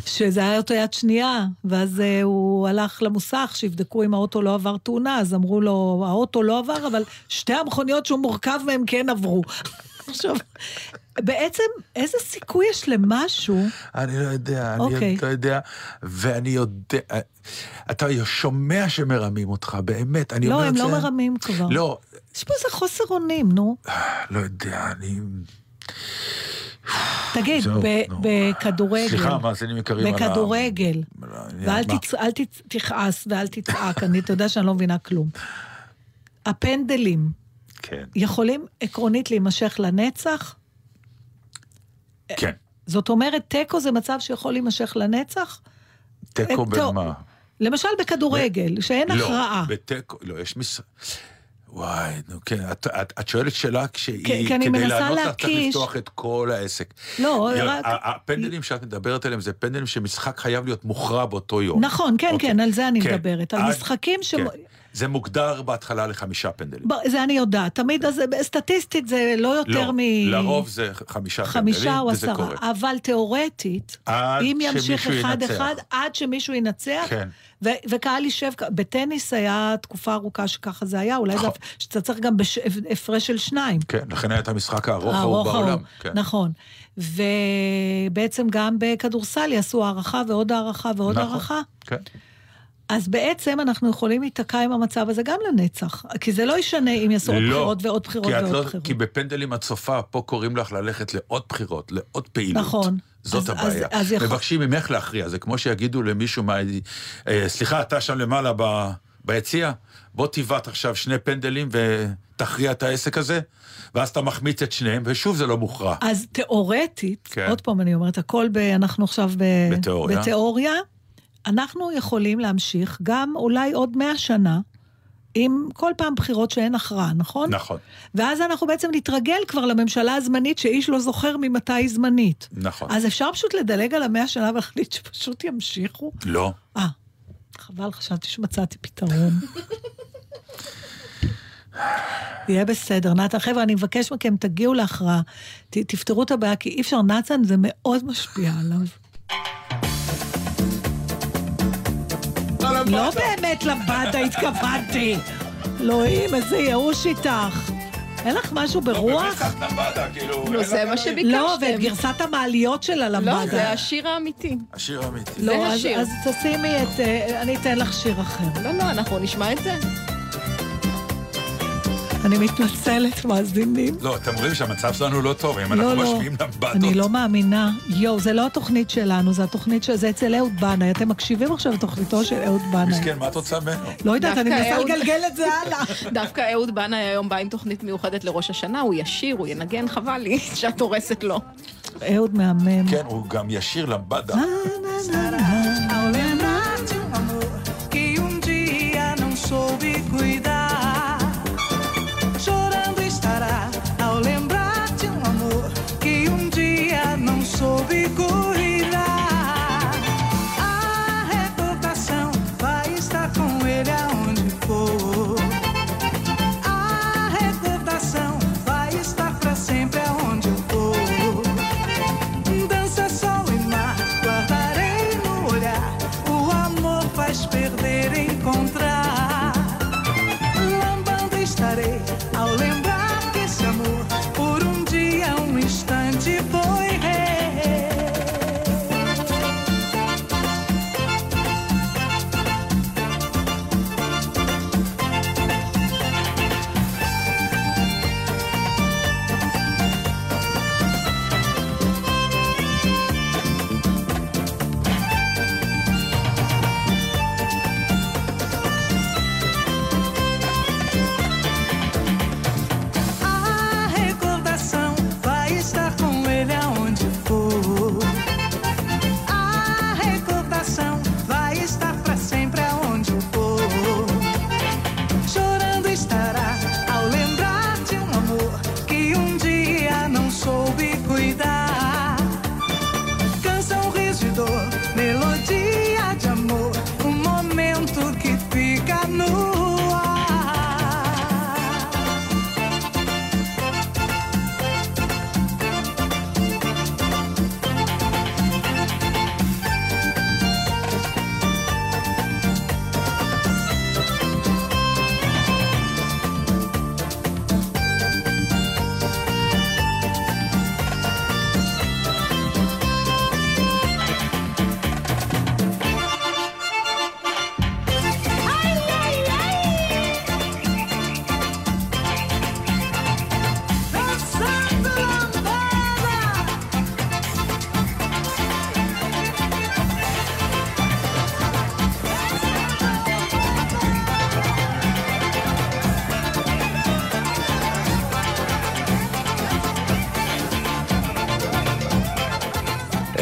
S9: שזה היה אוטו יד שנייה, ואז אה, הוא הלך למוסך, שיבדקו אם האוטו לא עבר תאונה, אז אמרו לו, האוטו לא עבר, אבל שתי המכוניות שהוא מורכב מהן כן עברו. עכשיו, בעצם, איזה סיכוי יש למשהו?
S8: אני לא יודע, אני
S9: אוקיי.
S8: לא יודע, ואני יודע... אתה שומע שמרמים אותך, באמת, אני
S9: לא,
S8: אומר את
S9: הם
S8: זה...
S9: לא מרמים כבר.
S8: לא,
S9: יש פה איזה חוסר אונים, נו.
S8: לא יודע, אני...
S9: תגיד. בכדורגל,
S8: סליחה, מאזינים יקרים
S9: בכדורגל, ואל תכעס ואל תצעק, אני, אתה יודע שאני לא מבינה כלום. הפנדלים
S8: כן.
S9: יכולים עקרונית להימשך לנצח?
S8: כן.
S9: זאת אומרת, תיקו זה מצב שיכול להימשך לנצח?
S8: תיקו
S9: אה,
S8: במה?
S9: למשל בכדורגל, שאין הכרעה.
S8: לא, בתיקו, לא, יש מש... וואי, נו כן, את, את, את שואלת שאלה כשהיא,
S9: כי- כי
S8: כדי לענות לך צריך לפתוח את כל העסק.
S9: לא,
S8: יאללה,
S9: רק-
S8: הפנדלים שאת מדברת עליהם זה פנדלים שמשחק חייב להיות מוכרע באותו יום.
S9: נכון, כן,
S8: אוקיי.
S9: כן, על זה אני
S8: כן,
S9: מדברת. על משחקים ש...
S8: כן. זה מוגדר בהתחלה לחמישה פנדלים.
S9: ב- זה אני יודעת, תמיד, אז סטטיסטית זה לא יותר
S8: לא,
S9: מ...
S8: לרוב זה חמישה,
S9: חמישה
S8: פנדלים,
S9: או
S8: וזה
S9: עשרה,
S8: קורה.
S9: אבל תיאורטית, אם ימשיך אחד-אחד. עד שמישהו ינצח,
S8: כן.
S9: ו- וקהל יישב, בטניס היה תקופה ארוכה שככה זה היה, אולי זה,
S8: נכון.
S9: שאתה צריך גם בהפרש של שניים.
S8: כן, לכן היה את המשחק הארוך ההוא, בעולם. כן.
S9: נכון. ובעצם גם בכדורסל יעשו הערכה ועוד הערכה ועוד
S8: נכון.
S9: הערכה.
S8: כן.
S9: אז בעצם אנחנו יכולים להיתקע עם המצב הזה גם לנצח. כי זה לא ישנה אם יעשו עוד
S8: לא,
S9: בחירות ועוד בחירות ועוד
S8: לא,
S9: בחירות.
S8: כי בפנדלים את צופה, פה קוראים לך ללכת לעוד בחירות, לעוד פעילות.
S9: נכון.
S8: זאת
S9: אז-
S8: הבעיה.
S9: אז- אז יכול-
S8: מבקשים ממך להכריע, זה כמו שיגידו למישהו מה... אה, סליחה, אתה שם למעלה ב... ביציע, בוא תיבט עכשיו שני פנדלים ותכריע את העסק הזה, ואז אתה מחמיץ את שניהם, ושוב זה לא מוכרע.
S9: אז תיאורטית,
S8: כן.
S9: עוד פעם אני אומרת, הכל ב... אנחנו עכשיו ב...
S8: בתיאוריה.
S9: בתיאוריה, אנחנו יכולים להמשיך גם אולי עוד מאה שנה, עם כל פעם בחירות שאין הכרעה, נכון?
S8: נכון,
S9: ואז אנחנו בעצם נתרגל כבר לממשלה הזמנית שאיש לא זוכר ממתי היא זמנית.
S8: נכון.
S9: אז אפשר פשוט לדלג על המאה שנה ולהחליט שפשוט ימשיכו?
S8: לא.
S9: אה, חבל, חשבתי שמצאתי פתרון. יהיה בסדר. נתן, חבר'ה, אני מבקש מכם, תגיעו להכרעה. תפתרו את הבעיה, כי אי אפשר, נתן, זה מאוד משפיע עליו. לא באמת לבדה התכוונתי. אלוהים, איזה ייאוש איתך. אין לך משהו ברוח?
S8: כאילו,
S10: נו, זה מה שביקשתם.
S9: לא, ואת גרסת המעליות שלה לבדה.
S10: לא, זה השיר האמיתי.
S8: השיר האמיתי.
S9: לא,
S10: זה
S9: אז-
S10: השיר.
S9: אז תשימי את... אה, אני אתן לך שיר אחר.
S10: לא, לא, אנחנו נשמע את זה.
S9: אני מתנצלת, מאזינים.
S8: לא, אתם רואים שהמצב שלנו לא טוב, אם
S9: לא,
S8: אנחנו
S9: לא.
S8: משמיעים לבדות.
S9: אני לא מאמינה. יואו, זה לא התוכנית שלנו, זה התוכנית של... זה אצל אהוד בנאי. אתם מקשיבים עכשיו לתוכניתו של אהוד בנאי.
S8: מסכן, מה את רוצה ממנו?
S9: לא יודעת, אני מנסה
S10: אהוד-
S9: לגלגל את זה הלאה.
S10: דווקא אהוד בנאי היום בא עם תוכנית מיוחדת לראש השנה, הוא ישיר, הוא ינגן, חבל לי שאת הורסת לו.
S9: אהוד מהמם.
S8: כן, הוא גם ישיר
S12: amor que um dia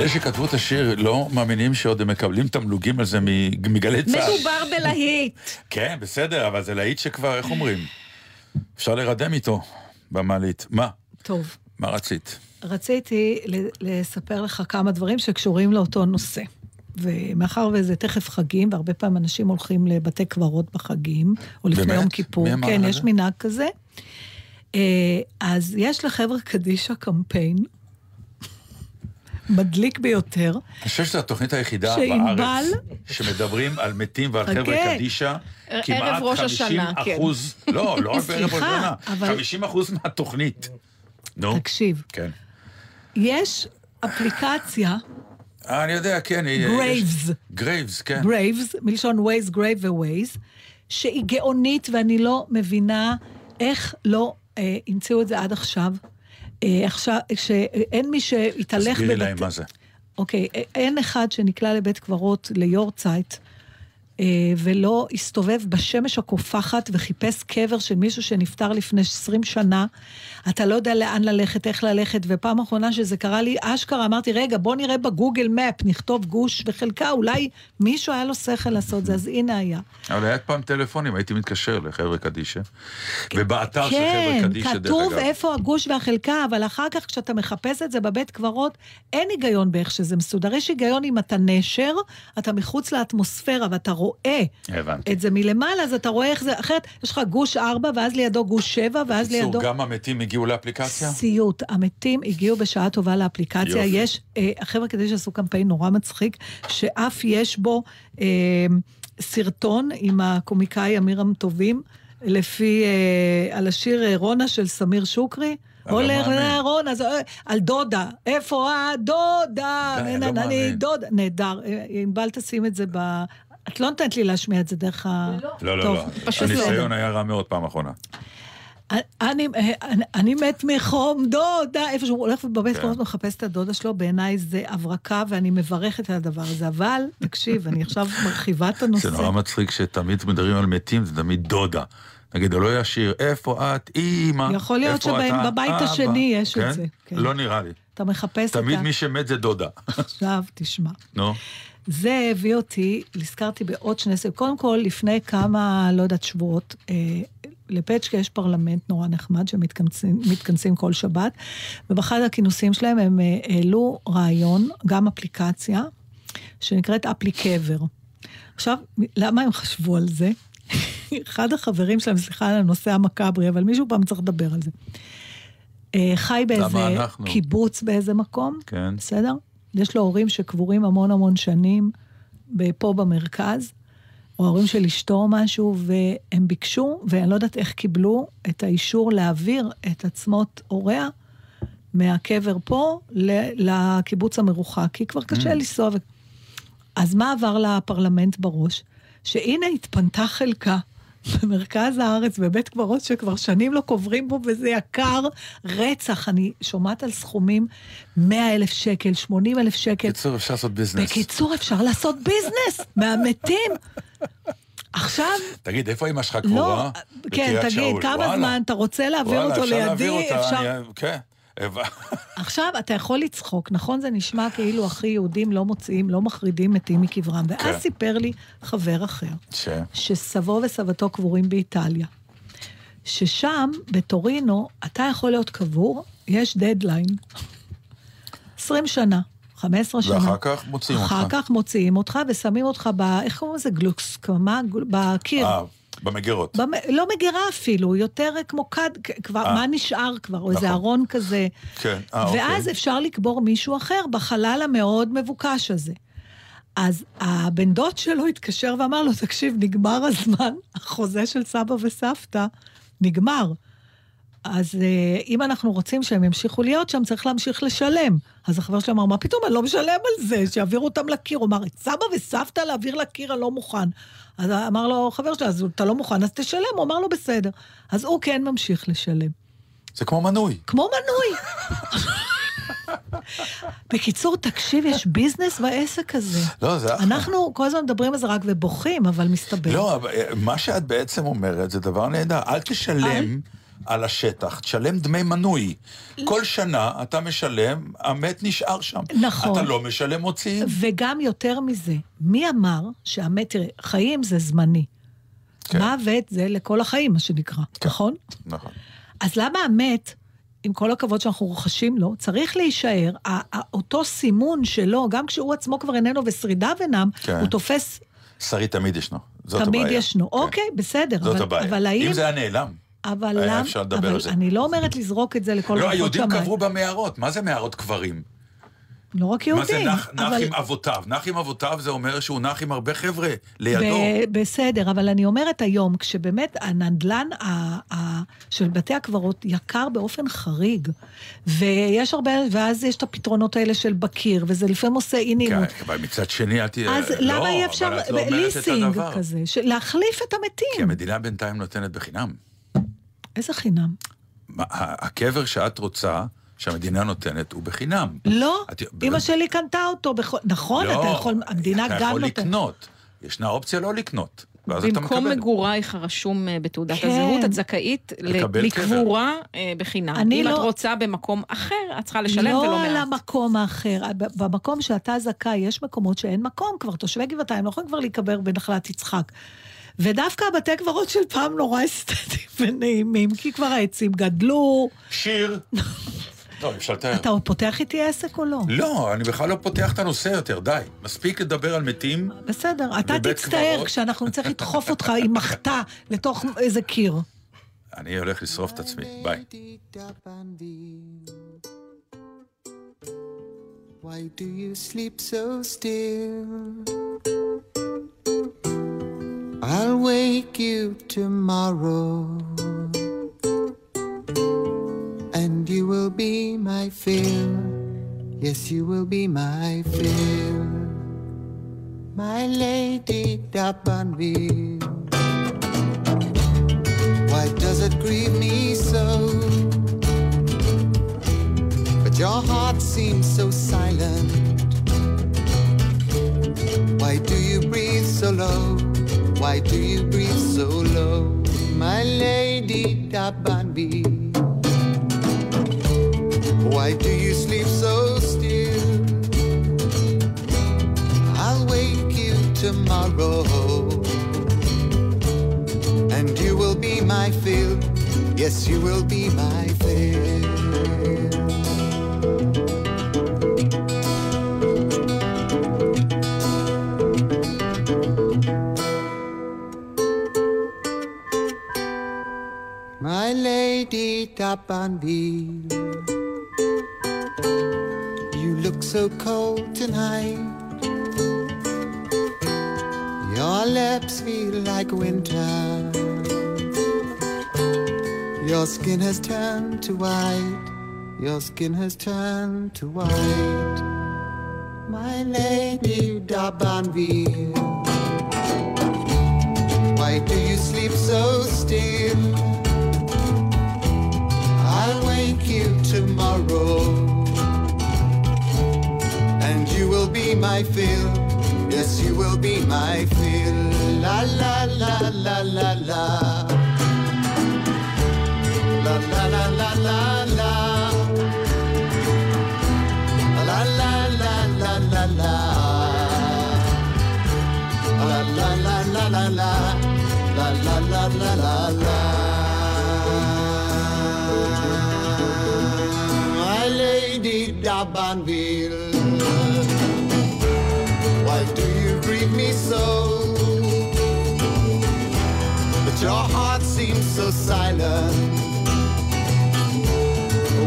S8: אלה שכתבו את השיר לא מאמינים שעוד הם מקבלים תמלוגים על זה מגלי צה"ל.
S10: מדובר בלהיט.
S8: כן, בסדר, אבל זה להיט שכבר, איך אומרים? אפשר לרדם איתו במעלית. מה?
S9: טוב.
S8: מה רצית?
S9: רציתי לספר לך כמה דברים שקשורים לאותו נושא. ומאחר וזה תכף חגים, והרבה פעמים אנשים הולכים לבתי קברות בחגים, או לפני
S8: באמת?
S9: יום כיפור.
S8: אמר
S9: כן, יש? מנהג כזה. אה, אז יש לחבר'ה קדישא קמפיין, מדליק ביותר,
S8: אני חושב שזו התוכנית היחידה בארץ שמדברים על מתים ועל חברה,
S9: חברה
S8: קדישא.
S10: ערב
S8: כמעט
S10: ראש
S8: 50
S10: השנה, כן.
S8: אחוז, לא, לא רק בערב ראש השנה,
S9: אבל-
S8: 50 אחוז מהתוכנית. נו,
S9: תקשיב,
S8: כן.
S9: יש אפליקציה,
S8: אני יודע, כן. יש- Gravez, כן.
S9: Gravez, מלשון Waze, grave Waze, שהיא גאונית ואני לא מבינה איך לא אה, המציאו את זה עד עכשיו. אה, עכשיו, שאין מי שיתהלך
S8: תסבירי להם מה זה.
S9: אוקיי, אין אחד שנקלע לבית קברות ליורצייט. אה, ולא הסתובב בשמש הקופחת וחיפש קבר של מישהו שנפטר לפני 20 שנה. אתה לא יודע לאן ללכת, איך ללכת, ופעם אחרונה שזה קרה לי, אשכרה אמרתי, רגע, בוא נראה בגוגל מפ, נכתוב גוש וחלקה, אולי מישהו היה לו שכל לעשות זה, אז הנה היה.
S8: אבל היה פעם טלפונים, הייתי מתקשר לחבר'ה קדישא. ובאתר של
S9: כן,
S8: חבר'ה קדישא, דרך
S9: כתוב
S8: אגב.
S9: איפה הגוש והחלקה, אבל אחר כך כשאתה מחפש את זה בבית קברות, אין היגיון באיך שזה מסודר. יש היגיון אם אתה נשר, אתה מחוץ לאטמוספירה ואתה רואה
S8: הבנתי.
S9: את זה מלמעלה, אז אתה רואה איך זה, אחרת יש לך גוש 4, ואז לידו גוש 7, ואז לידו...
S8: בקיצור, גם המתים הגיעו לאפליקציה?
S9: סיוט. המתים הגיעו בשעה טובה לאפליקציה.
S8: יופי.
S9: יש, אה, החבר'ה כדי שעשו קמפיין נורא מצחיק, שאף יש בו אה, סרטון עם הקומיקאי אמירם טובים, לפי, אה, על השיר אה, רונה של סמיר שוקרי.
S8: לא
S9: הולך. רונה, זה, אה, על דודה, איפה הדודה?
S8: לא
S9: אני
S8: מאמין.
S9: דודה, נהדר. אה, ענבל תשים את זה ב... את לא נותנת לי להשמיע את זה דרך ה...
S8: לא, לא, לא.
S9: פשוט לא.
S8: הניסיון היה רע מאוד פעם אחרונה.
S9: אני, אני, אני מת מחום דודה, איפה שהוא הולך ובבית
S8: כן.
S9: מחפש את הדודה שלו, בעיניי זה הברקה ואני מברכת על הדבר הזה. אבל, תקשיב, אני עכשיו מרחיבה את הנושא.
S8: זה נורא מצחיק שתמיד מדברים על מתים, זה תמיד דודה. נגיד, הוא לא ישיר, איפה את, אימא?
S9: יכול להיות שבבית
S8: אבא?"
S9: השני יש את
S8: כן?
S9: זה, כן.
S8: לא נראה לי.
S9: אתה מחפש
S8: תמיד
S9: אותה.
S8: מי שמת זה דודה.
S9: עכשיו, תשמע.
S8: נו.
S9: זה הביא אותי, נזכרתי בעוד שני סבבים. קודם כל, לפני כמה, לא יודעת, שבועות, אה, לפצ'קה יש פרלמנט נורא נחמד שמתכנסים מתכנסים כל שבת, ובאחד הכינוסים שלהם הם אה, העלו רעיון, גם אפליקציה, שנקראת אפלי קבר. עכשיו, למה הם חשבו על זה? אחד החברים שלהם, סליחה על הנושא המכברי, אבל מישהו פעם צריך לדבר על זה. אה, חי באיזה? קיבוץ באיזה מקום,
S8: כן.
S9: בסדר? יש לו הורים שקבורים המון המון שנים פה במרכז, או ההורים של אשתו או משהו, והם ביקשו, ואני לא יודעת איך קיבלו את האישור להעביר את עצמות הוריה מהקבר פה לקיבוץ המרוחק, כי כבר קשה
S13: Mm.
S9: לנסוע. אז מה עבר לפרלמנט בראש? שהנה התפנתה חלקה במרכז הארץ, בבית קברות שכבר שנים לא קוברים בו, וזה יקר רצח. אני שומעת על סכומים 100 אלף שקל, 80 אלף שקל.
S8: בקיצור, אפשר לעשות ביזנס.
S9: בקיצור, אפשר לעשות ביזנס מהמתים. עכשיו,
S8: תגיד, איפה אמא שלך
S9: לא,
S8: קבורה?
S9: כן,
S8: בקריית
S9: תגיד,
S8: שאול.
S9: כמה
S8: וואלה.
S9: זמן אתה רוצה להעביר
S8: וואלה,
S9: אותו
S8: אפשר להעביר
S9: לידי?
S8: אותה,
S9: אפשר...
S8: אני- כן.
S9: עכשיו, אתה יכול לצחוק, נכון? זה נשמע כאילו הכי יהודים לא מוציאים, לא מחרידים מתים מקברם. ואז
S8: כן.
S9: סיפר לי חבר אחר,
S8: ש...
S9: שסבו וסבתו קבורים באיטליה. ששם, בטורינו, אתה יכול להיות קבור, יש דדליין. 20 שנה, 15 שנה.
S8: ואחר כך מוציאים אותך.
S9: אחר כך מוציאים אותך ושמים אותך ב... איך קוראים לזה? גלוקסקמה? גל- בקיר.
S8: אה, במגירות.
S9: במ... לא מגירה אפילו, יותר כמו כד, כבר,
S8: אה.
S9: מה נשאר כבר? או איזה
S8: נכון.
S9: ארון כזה.
S8: כן, אה,
S9: ואז
S8: אוקיי.
S9: אפשר לקבור מישהו אחר בחלל המאוד מבוקש הזה. אז הבן דוד שלו התקשר ואמר לו, תקשיב, נגמר הזמן, החוזה של סבא וסבתא נגמר. אז אה, אם אנחנו רוצים שהם ימשיכו להיות שם, צריך להמשיך לשלם. אז החבר שלו אמר, מה פתאום, אני לא משלם על זה, שיעבירו אותם לקיר. הוא אמר, את סבא וסבתא להעביר לקיר, אני לא מוכן. אז אמר לו חבר שלו, אז אתה לא מוכן, אז תשלם. הוא אמר לו, בסדר. אז הוא כן ממשיך לשלם.
S8: זה כמו מנוי.
S9: כמו מנוי. בקיצור, תקשיב, יש ביזנס בעסק הזה.
S8: לא, זה אחלה.
S9: אנחנו כל הזמן מדברים על זה רק ובוכים, אבל מסתבר.
S8: לא, אבל, אה, מה שאת בעצם אומרת זה דבר נהדר. אל תשלם על השטח, תשלם דמי מנוי. כל שנה אתה משלם, המת נשאר שם.
S9: נכון.
S8: אתה לא משלם מוציאים.
S9: וגם יותר מזה, מי אמר שהמת, תראה, חיים זה זמני.
S8: כן.
S9: מוות זה לכל החיים, מה שנקרא, נכון?
S8: נכון.
S9: אז למה המת, עם כל הכבוד שאנחנו רוכשים לו, צריך להישאר, אותו סימון שלו, גם כשהוא עצמו כבר איננו ושרידיו אינם,
S8: כן.
S9: הוא תופס,
S8: שרי תמיד ישנו. זאת
S9: תמיד
S8: הבעיה.
S9: ישנו. אוקיי, בסדר.
S8: זאת
S9: אבל-
S8: הבעיה.
S9: אבל האם...
S8: אם זה היה נעלם,
S9: אבל
S8: היה
S9: למה...
S8: אפשר לדבר על זה.
S9: אני לא אומרת לזרוק את זה לכל
S8: לא,
S9: רוחות
S8: היהודים
S9: שמיים.
S8: קברו במערות. מה זה מערות קברים?
S9: לא רק
S8: מה זה
S9: יהודים.
S8: נח נח
S9: אבל-
S8: עם אבותיו? נח עם אבותיו זה אומר שהוא נח עם הרבה חבר'ה לידו.
S9: ב- בסדר, אבל אני אומרת היום, כשבאמת הנדלן ה- ה- של בתי הקברות יקר באופן חריג, ויש הרבה, ואז יש את הפתרונות האלה של בקיר, וזה לפעמים עושה אי נעימות.
S8: כן, אבל מצד שני, תהיה...
S9: אז
S8: לא,
S9: למה אי אפשר,
S8: אבל את לא אומרת את
S9: ליסינג. כזה, להחליף את
S8: כי
S9: המתים?
S8: המדינה בינתיים נותנת בחינם.
S9: איזה חינם?
S8: מה, הקבר שאת רוצה, שהמדינה נותנת, הוא בחינם.
S9: לא,
S8: את-
S9: אמא שלי קנתה אותו, בכל- נכון,
S8: לא,
S9: אתה יכול, המדינה
S8: אתה
S9: גם
S8: יכול
S9: נותנת.
S8: לקנות. ישנה אופציה לא לקנות. ואז אתה
S10: במקום
S8: מקבל.
S10: מגורייך הרשום אה, בתעודת
S9: כן.
S10: הזהות, את זכאית לקבורה אה, בחינם.
S9: אני
S10: אם את
S9: לא-
S10: רוצה במקום אחר, את צריכה לשלם ולא
S9: לא על
S10: מעט.
S9: המקום האחר, ב- במקום שאתה זכאי, יש מקומות שאין מקום כבר, תושבי גבעתיים לא יכולים כבר להיקבר בנחלת יצחק. ודווקא הבתי קברות של פעם נורא אסתטיים ונעימים, כי כבר העצים גדלו.
S8: שיר. לא, אפשר לתאר.
S9: אתה עוד פותח איתי עסק או לא?
S8: לא, אני בכלל לא פותח את הנושא יותר, די. מספיק לדבר על מתים.
S9: בסדר, אתה תצטער. כשאנחנו נצטרך לדחוף אותך עם מחתה לתוך איזה קיר.
S8: אני הולך לשרוף את עצמי, ביי.
S13: Why do you sleep so still? I'll wake you tomorrow, and you will be my fill. Yes, you will be my fill, my lady Dabanville. Why does it grieve me so? But your heart seems so silent. Why do you breathe so low? Why do you breathe so low, my lady Dabanbi? Why do you sleep so still? I'll wake you tomorrow, and you will be my fill. Yes, you will be my fill. Lady Dabanville, you look so cold tonight. Your lips feel like winter. Your skin has turned to white. Your skin has turned to white. My lady Dabanville, why do you sleep so still? Tomorrow, and you will be my fill. Yes, you will be my fill. La la la la la la. La la la la la la. La la la la la la. La la la la la la. La la la la la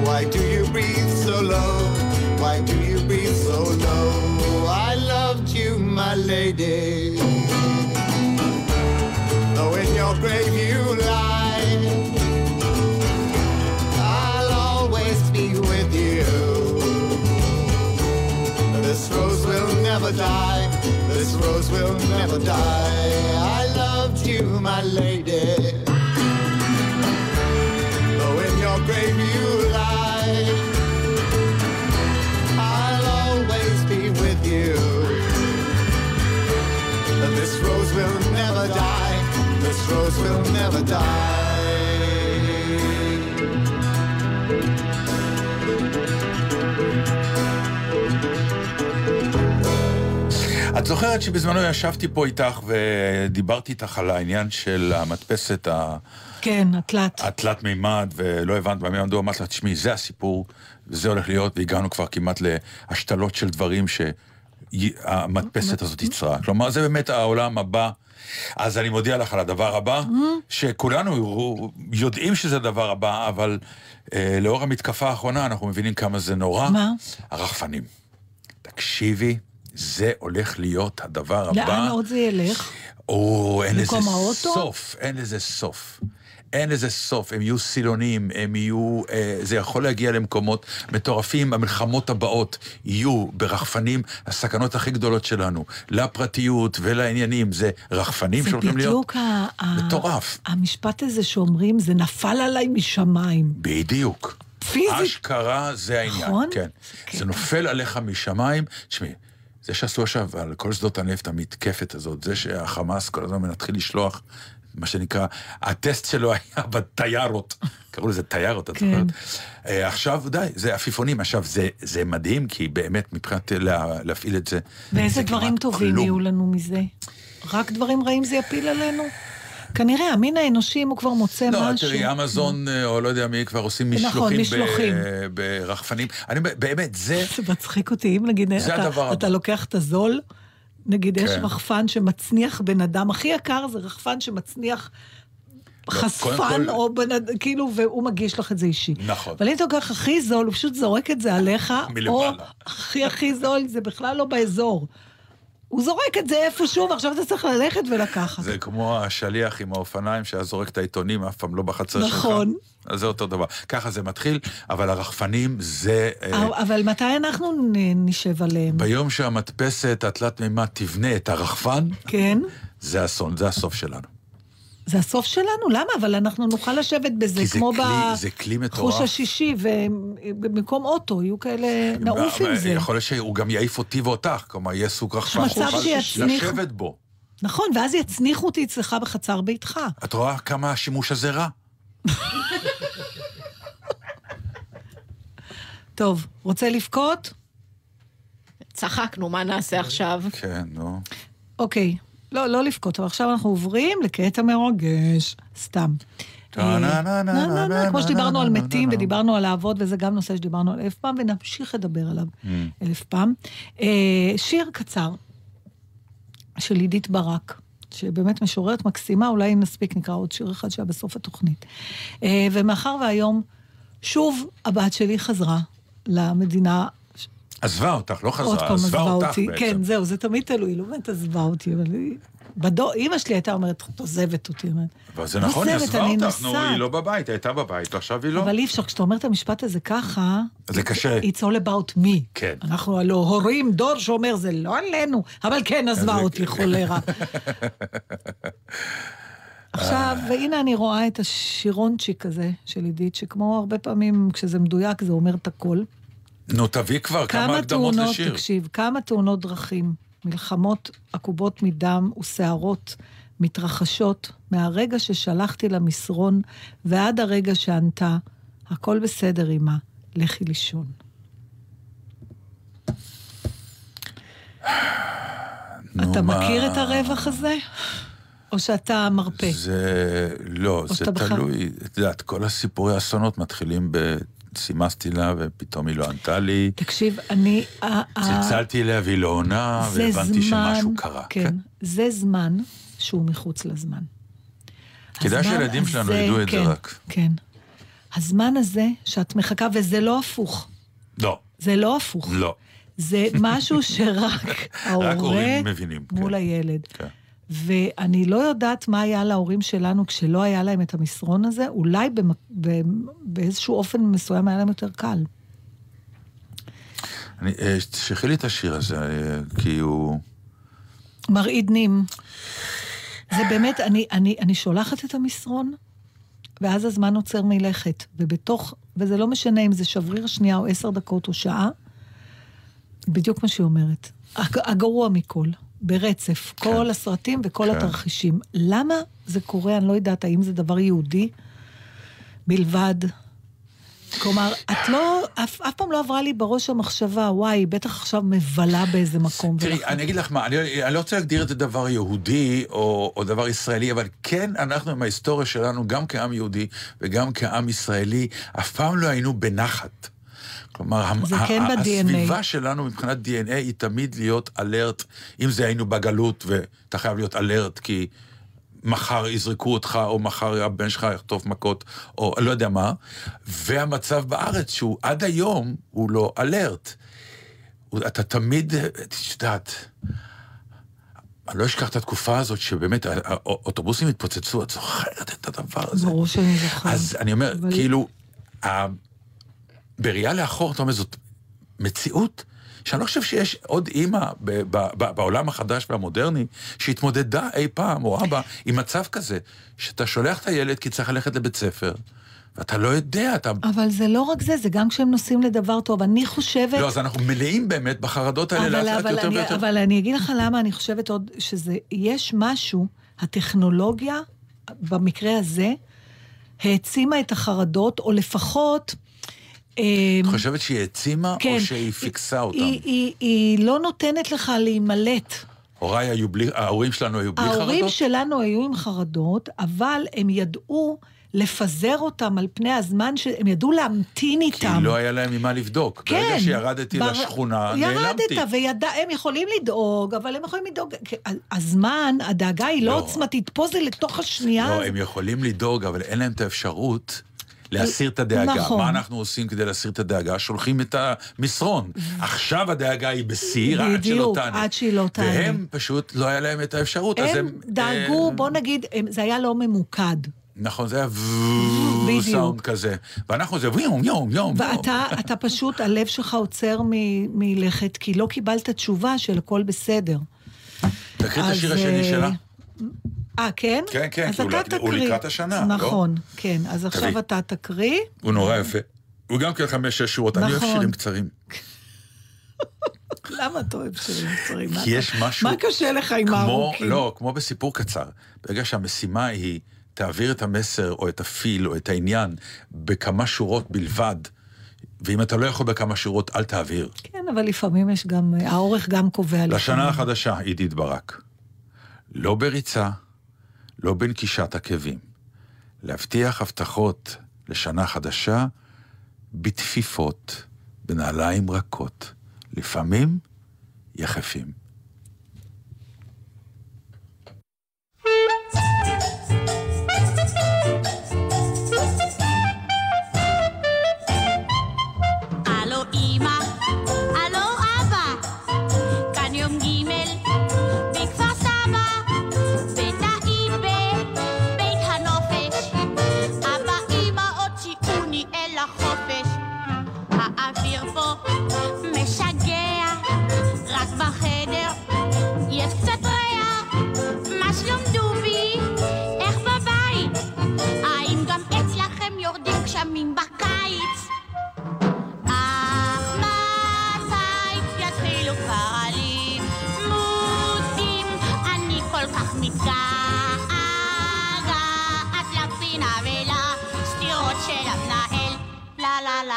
S13: Why do you breathe so low? Why do you breathe so low? I loved you, my lady. Though in your grave you lie, I'll always be with you. This rose will never die. This rose will never die. I loved you, my lady.
S8: את זוכרת שבזמנו ישבתי פה איתך ודיברתי איתך על העניין של המדפסת ה...
S9: כן, התלת.
S8: התלת מימד, ולא הבנת במה עמדו, אמרתי לה, תשמעי, זה הסיפור, וזה הולך להיות, והגענו כבר כמעט להשתלות של דברים שהמדפסת הזאת יצרה. כלומר, זה באמת העולם הבא. אז אני מודיע לך על הדבר הבא, שכולנו יודעים שזה הדבר הבא, אבל אה, לאור המתקפה האחרונה אנחנו מבינים כמה זה נורא.
S9: מה?
S8: הרחפנים. תקשיבי, זה הולך להיות הדבר הבא.
S9: לאן עוד זה ילך?
S8: או, אין לזה
S9: האוטו?
S8: סוף, אין לזה סוף. אין לזה סוף, הם יהיו סילונים, הם יהיו... אה, זה יכול להגיע למקומות מטורפים, המלחמות הבאות יהיו ברחפנים, הסכנות הכי גדולות שלנו, לפרטיות ולעניינים, זה רחפנים
S9: זה
S8: שהולכים להיות...
S9: בדיוק ה- ה-
S8: מטורף.
S9: המשפט הזה שאומרים, זה נפל עליי משמיים.
S8: בדיוק.
S9: פיזית.
S8: אשכרה זה העניין,
S9: נכון?
S8: כן. זה נופל עליך משמיים. תשמעי, זה שעשו עכשיו על כל שדות הנפט המתקפת הזאת, זה שהחמאס כל הזמן מתחיל לשלוח, מה שנקרא, הטסט שלו היה בטיירות. קראו לזה טיירות, את
S9: כן.
S8: זוכרת? אה, עכשיו, די, זה עפיפונים. עכשיו, זה, זה מדהים, כי באמת, מבחינת לה, להפעיל את זה...
S9: ואיזה
S8: זה
S9: דברים טובים
S8: כלום.
S9: יהיו לנו מזה? רק דברים רעים זה יפיל עלינו? כנראה, המין האנושי, אם הוא כבר מוצא
S8: לא,
S9: משהו...
S8: תראי, אמזון, אה, או לא יודע מי, כבר עושים
S9: נכון,
S8: משלוחים, ב-
S9: משלוחים.
S8: ברחפנים. אני באמת, זה...
S9: זה מצחיק אותי, אם נגיד, אתה, אתה
S8: הבא.
S9: לוקח את הזול, נגיד יש
S8: כן.
S9: רחפן שמצניח בן אדם, הכי יקר זה רחפן שמצניח חשפן,
S8: לא, כל-
S9: או בן אדם, כאילו, והוא מגיש לך את זה אישי.
S8: נכון.
S9: אבל אם אתה לוקח הכי זול, הוא פשוט זורק את זה עליך, או
S8: מלמעלה.
S9: הכי הכי זול, זה בכלל לא באזור. הוא זורק את זה איפשהו, ועכשיו אתה צריך ללכת ולקחת.
S8: זה כמו השליח עם האופניים שהיה זורק את העיתונים, אף פעם לא בחצר שלך.
S9: נכון.
S8: אז זה אותו דבר. ככה זה מתחיל, אבל הרחפנים זה... אה,
S9: אבל מתי אנחנו נשב עליהם?
S8: ביום שהמדפסת התלת מימד תבנה את הרחפן,
S9: כן?
S8: זה אסון, זה הסוף שלנו.
S9: זה הסוף שלנו? למה? אבל אנחנו נוכל לשבת בזה
S8: כי זה
S9: כמו
S8: כלי- זה כלי מטורף.
S9: בחוש השישי, ובמקום אוטו יהיו כאלה, נעוף עם זה.
S8: יכול להיות שהוא גם יעיף אותי ואותך, כלומר, יהיה סוג
S9: מצב
S8: שנוכל
S9: שיצניח-
S8: לשבת בו.
S9: נכון, ואז יצניחו אותי אצלך בחצר ביתך.
S8: את רואה כמה השימוש הזה רע?
S9: טוב, רוצה לבכות?
S10: צחקנו, מה נעשה עכשיו?
S8: כן, נו.
S9: אוקיי. לא, לא לבכות, אבל עכשיו אנחנו עוברים לקטע מרגש. סתם. כמו שדיברנו על מתים ודיברנו על האבות, וזה גם נושא שדיברנו עליו אלף פעם, ונמשיך לדבר עליו אלף פעם. אה, שיר קצר של עידית ברק, שבאמת משוררת מקסימה, אולי אם נספיק נקרא עוד שיר אחד שהיה בסוף התוכנית. אה, ומאחר והיום, שוב הבת שלי חזרה למדינה
S8: עזבה אותך, לא חזרה, עזבה
S9: עזבה
S8: אותך
S9: אותי.
S8: בעצם.
S9: כן, זהו, זה תמיד תלוי, לא באמת עזבה אותי, אבל היא... בדור, אימא שלי הייתה אומרת, את עוזבת אותי.
S8: אבל זה
S9: "לא
S8: נכון, היא עזבה אותך, נו,
S9: נוסעת."
S8: היא לא בבית, היא הייתה בבית, ועכשיו היא לא.
S9: אבל אי אפשר, כשאתה אומר את המשפט הזה ככה...
S8: זה קשה.
S9: It's all about me.
S8: כן.
S9: אנחנו הלא הורים, דור שאומר, זה לא עלינו, אבל כן, עזבה אותי חולרה. עכשיו, והנה אני רואה את השירונצ'יק הזה של עידית, שכמו הרבה פעמים, כשזה מדויק, זה אומר את הכל.
S8: נו, תביא כבר כמה
S9: כמה
S8: הקדמות
S9: תאונות,
S8: לשיר.
S9: תקשיב, כמה תאונות דרכים, מלחמות עקובות מדם וסערות מתרחשות מהרגע ששלחתי למסרון ועד הרגע שענתה, הכל בסדר, אמא, לכי לישון. אתה
S8: מה?
S9: מכיר את הרווח הזה? או שאתה מרפה?
S8: זה... לא, זה תלוי. את יודעת, כל הסיפורי האסונות מתחילים ב... סימסתי לה, ופתאום היא לא ענתה לי.
S9: תקשיב, אני...
S8: צלצלתי אליה והיא לא עונה, והבנתי
S9: זמן-
S8: שמשהו קרה.
S9: כן, זה זמן שהוא מחוץ לזמן.
S8: כדאי שהילדים שלנו ידעו את זה
S9: כן,
S8: רק.
S9: כן. הזמן הזה שאת מחכה, וזה לא הפוך.
S8: לא,
S9: זה לא הפוך.
S8: לא.
S9: זה משהו שרק ההורה מול הילד.
S8: כן.
S9: ואני לא יודעת מה היה להורים שלנו כשלא היה להם את המסרון הזה, אולי במ... ב... באיזשהו אופן מסוים היה להם יותר קל.
S8: אני, אה, תשלחי לי את השיר הזה, אה, כי הוא...
S9: מרעיד נים. זה באמת, אני, אני, אני שולחת את המסרון, ואז הזמן עוצר מלכת. ובתוך, וזה לא משנה אם זה שבריר שנייה או עשר דקות או שעה, בדיוק מה שהיא אומרת. הג, הגרוע מכל, ברצף, כן. כל הסרטים וכל
S8: כן.
S9: התרחישים. למה זה קורה, אני לא יודעת, האם זה דבר יהודי בלבד? כלומר, את לא, אף, אף פעם לא עברה לי בראש המחשבה, וואי, היא בטח עכשיו מבלה באיזה מקום.
S8: תראי, אני אגיד לך מה, אני, אני לא רוצה להגדיר את זה דבר יהודי או, או דבר ישראלי, אבל כן, אנחנו עם ההיסטוריה שלנו, גם כעם יהודי וגם כעם ישראלי, אף פעם לא היינו בנחת. כלומר,
S9: זה
S8: ה-
S9: כן
S8: ה-. הסביבה שלנו מבחינת DNA היא תמיד להיות אלרט, אם זה היינו בגלות ואתה חייב להיות אלרט כי מחר יזרקו אותך, או מחר הבן שלך יחטוף מכות, או לא יודע מה, והמצב בארץ שהוא עד היום הוא לא אלרט. אתה תמיד, את יודעת, אני לא אשכח את התקופה הזאת שבאמת האוטובוסים התפוצצו, את זוכרת את הדבר הזה?
S9: ברור שאני זוכרת.
S8: אז אני אומר,
S9: אבל-
S8: כאילו, בראייה לאחור, אתה אומר, זאת מציאות שאני לא חושב שיש עוד אימא ב- ב- ב- בעולם החדש והמודרני שהתמודדה אי פעם, או אבא, עם מצב כזה, שאתה שולח את הילד כי צריך ללכת לבית ספר, ואתה לא יודע, אתה...
S9: אבל זה לא רק זה, זה גם כשהם נוסעים לדבר טוב. אני חושבת...
S8: לא, אז אנחנו מלאים באמת בחרדות האלה
S9: אבל,
S8: לאט לאט יותר
S9: אני,
S8: ויותר.
S9: אבל אני אגיד לך למה אני חושבת עוד שזה, יש משהו, הטכנולוגיה, במקרה הזה, העצימה את החרדות, או לפחות... אה,
S8: את חושבת שהיא העצימה,
S9: כן.
S8: או שהיא פיקסה אותם?
S9: היא, היא, היא לא נותנת לך להימלט.
S8: הוריי היו בלי, ההורים שלנו היו בלי
S9: ההורים
S8: חרדות?
S9: שלנו היו עם חרדות, אבל הם ידעו לפזר אותם על פני הזמן, שהם ידעו להמתין
S8: כי
S9: איתם.
S8: לא היה להם ממה לבדוק.
S9: כן.
S8: ברגע שירדתי
S9: בר-
S8: לשכונה, נעלמתי.
S9: ירדת, וידע, הם יכולים לדאוג, אבל הם יכולים לדאוג... כי הזמן, הדאגה היא לא
S8: לא.
S9: עוצמתית, פה זה לתוך השנייה.
S8: לא, הם יכולים לדאוג, אבל אין להם את האפשרות להסיר את הדאגה.
S9: נכון.
S8: מה אנחנו עושים כדי להסיר את הדאגה? שולחים את המסרון. עכשיו הדאגה היא בשיא, עד שלא
S9: בדיוק,
S8: תענה.
S9: עד שהיא לא תענה.
S8: והם פשוט, לא היה להם את האפשרות, אז הם...
S9: הם דאגו,
S8: אה,
S9: בוא נגיד, הם- זה היה לא ממוקד.
S8: נכון, זה היה
S9: בדיוק.
S8: סאונד כזה. ואנחנו זה ויום, יום, יום.
S9: ואתה אתה פשוט, הלב שלך עוצר מ- מלכת, כי לא קיבלת תשובה של הכל בסדר.
S8: תקריא את השיר השני
S9: אה,
S8: שלה.
S9: אה, כן?
S8: כן, כן,
S9: אז
S8: כי הוא לק- הוא
S9: תקריא.
S8: לקראת השנה, לא?
S9: נכון, כן. אז עכשיו
S8: תביא.
S9: אתה תקריא.
S8: הוא נורא יפה. הוא גם כן חמש-שש שורות. אני אוהב
S9: נכון.
S8: שירים קצרים.
S9: למה אתה אוהב שירים קצרים?
S8: כי יש משהו...
S9: מה קשה לך עם הארוכים?
S8: לא, כמו בסיפור קצר. ברגע שהמשימה היא תעביר את המסר או את הפיל או את העניין בכמה שורות בלבד, ואם אתה לא יכול בכמה שורות, אל תעביר.
S9: כן, אבל לפעמים יש גם, האורך גם קובע.
S8: לשנה החדשה, עידית ברק. לא בריצה, לא בנקישת עקבים. להבטיח הבטחות לשנה חדשה בתפיפות, בנעליים רכות. לפעמים יחפים.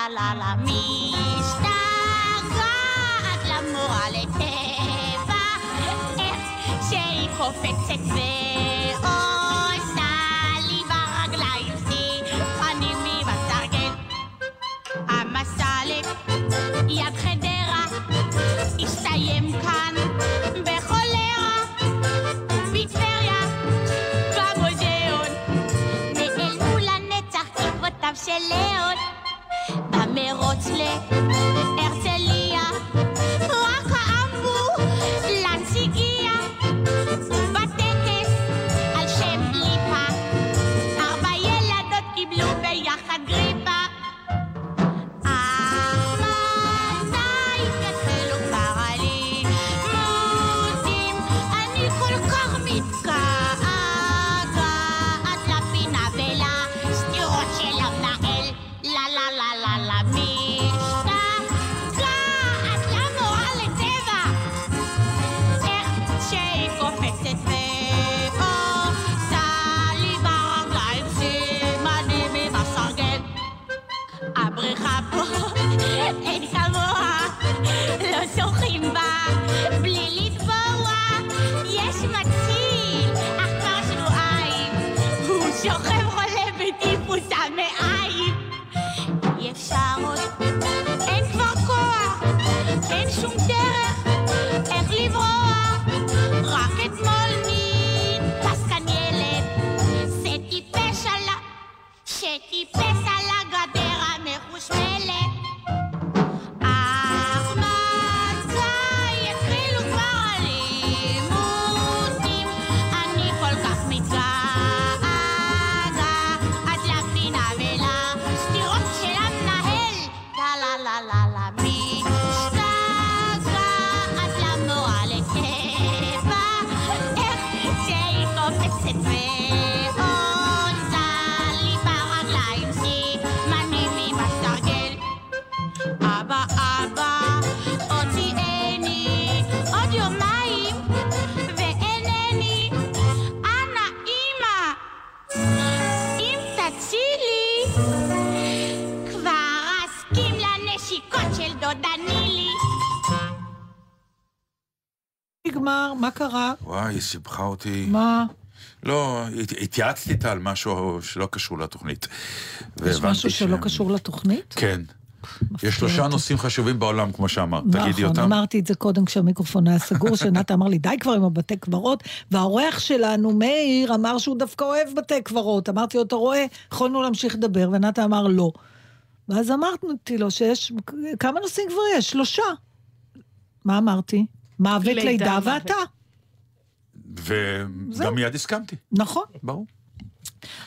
S7: לה לה משתגעת למורה לטבע איך שהיא קופצת ועושה
S9: נגמר, מה קרה?
S8: וואי, היא סיבכה אותי.
S9: מה?
S8: לא, הת- התייעצתי איתה על משהו שלא קשור לתוכנית.
S9: יש משהו שלא קשור לתוכנית?
S8: כן. יש שלושה נושאים חשובים בעולם, כמו שאמרת. תגידי
S9: נכון,
S8: אותם.
S9: אמרתי את זה קודם כשהמיקרופון היה סגור, שנתה אמר לי, די כבר עם הבתי קברות, והאורח שלנו, מאיר, אמר שהוא דווקא אוהב בתי קברות. אמרתי לו, אתה רואה, יכולנו להמשיך לדבר, ונתה אמר לא. ואז אמרתי לו שיש, כמה נושאים כבר יש? שלושה. מה אמרתי? מוות,
S10: לידה.
S9: ואתה.
S8: וגם מיד הסכמתי.
S9: נכון.
S8: ברור.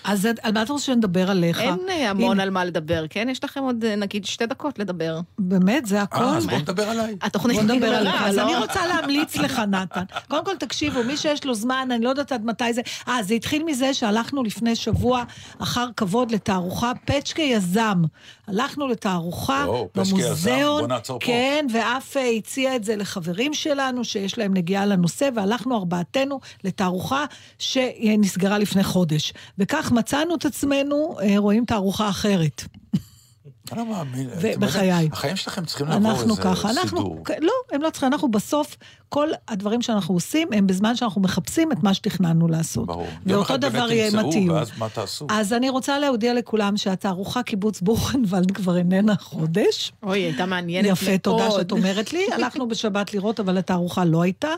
S9: אז על מה אתה רוצה שנדבר עליך?
S10: אין המון
S9: הנה,
S10: על מה לדבר, כן? יש לכם עוד אה, נגיד שתי דקות לדבר.
S9: באמת, זה הכל?
S8: אה, אז בוא נדבר עליי.
S10: התוכנית נגמרה,
S9: עליך. אז
S10: לא?
S9: אני רוצה להמליץ לך, נתן. קודם כל, תקשיבו, מי שיש לו זמן, אני לא יודעת עד מתי זה... אה, זה התחיל מזה שהלכנו לפני שבוע אחר כבוד לתערוכה פצ'קה יזם. הלכנו לתערוכה
S8: או, פצ'קה יזם,
S9: במוזיאון.
S8: בוא נעצור פה.
S9: כן, ואף אה, הציע את זה לחברים שלנו, שיש להם נגיעה לנושא, והלכנו ארבעתנו לתערוכה שנסגרה לפני חודש. וכך מצאנו את עצמנו אה, רואים תערוכה אחרת.
S8: אני לא מאמין.
S9: בחיי.
S8: החיים שלכם צריכים לעבור
S9: אנחנו
S8: איזה
S9: ככה, אנחנו,
S8: סידור.
S9: לא, הם לא צריכים, אנחנו בסוף, כל הדברים שאנחנו עושים הם בזמן שאנחנו מחפשים את מה שתכננו לעשות.
S8: ברור.
S9: ואותו דבר יהיה
S8: תמצאו,
S9: הטיול.
S8: ואז מה תעשו?
S9: אז אני רוצה להודיע לכולם שהתערוכה קיבוץ בוכנוולד כבר איננה חודש.
S10: אוי, הייתה מעניינת מאוד.
S9: יפה, תודה שאת אומרת לי. הלכנו בשבת לראות, אבל התערוכה לא הייתה.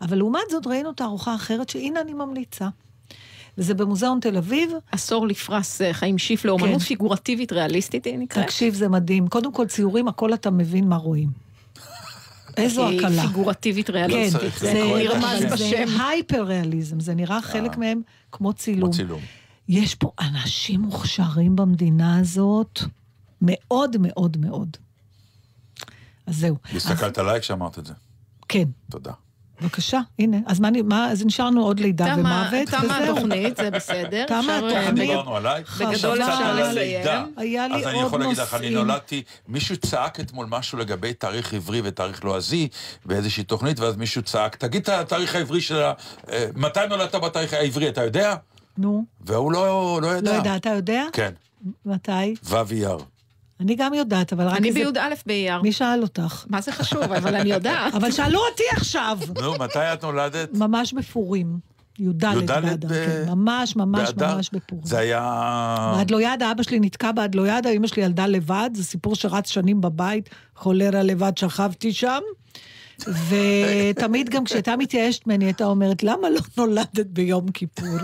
S9: אבל לעומת זאת ראינו תערוכה אחרת, שהנה אני ממליצה. וזה במוזיאון תל אביב.
S10: עשור לפרס אה, חיים שיף לאומנות
S9: כן.
S10: פיגורטיבית ריאליסטית, היא נקראת.
S9: תקשיב, זה מדהים. קודם כל, ציורים, הכל אתה מבין מה רואים. איזו
S10: היא
S9: הקלה.
S10: פיגורטיבית
S9: כן,
S10: ריאליסטית.
S9: זה
S10: נרמז
S9: זה
S10: בשם.
S9: הייפר ריאליזם, זה נראה חלק מהם כמו צילום.
S8: כמו צילום.
S9: יש פה אנשים מוכשרים במדינה הזאת, מאוד מאוד מאוד. אז זהו.
S8: הסתכלת עליי כשאמרת את זה.
S9: כן,
S8: תודה.
S9: בבקשה, הנה. אז מה, מה אז נשארנו עוד לידה
S10: תמה-
S9: ומוות,
S10: תמה
S9: וזהו.
S10: התוכנית, זה בסדר.
S9: תמה התוכנית.
S8: דיברנו עליי.
S9: חבל.
S10: בגדול אפשר לסיים.
S9: היה לי
S8: אז אני
S9: עוד
S8: יכול להגיד לך, אני
S9: נושאים.
S8: נולדתי, מישהו צעק אתמול משהו לגבי תאריך עברי ותאריך לועזי באיזושהי תוכנית, ואז מישהו צעק, תגיד את התאריך העברי של ה... אה, מתי נולדת בתאריך העברי, אתה יודע?
S9: נו,
S8: והוא לא, לא ידע.
S9: לא יודע, אתה יודע?
S8: כן,
S9: מתי?
S8: ו' אייר.
S9: אני גם יודעת, אבל רק
S10: אני
S9: איזה...
S10: בי"א באייר.
S9: מי שאל אותך?
S10: מה זה חשוב? אבל אני יודעת.
S9: אבל שאלו אותי עכשיו.
S8: נו, מתי את נולדת?
S9: ממש בפורים. י"ד
S8: י"ד
S9: באדר,
S8: ב-
S9: כן. ממש, ממש,
S8: באדר?
S9: ממש בפורים.
S8: זה היה...
S9: באדלויד, אבא שלי נתקע באדלויד, אמא שלי ילדה לבד, זה סיפור שרץ שנים בבית, חולרה לבד, שכבתי שם. ותמיד גם כשהייתה מתייאשת ממני, הייתה אומרת, למה לא נולדת ביום כיפור?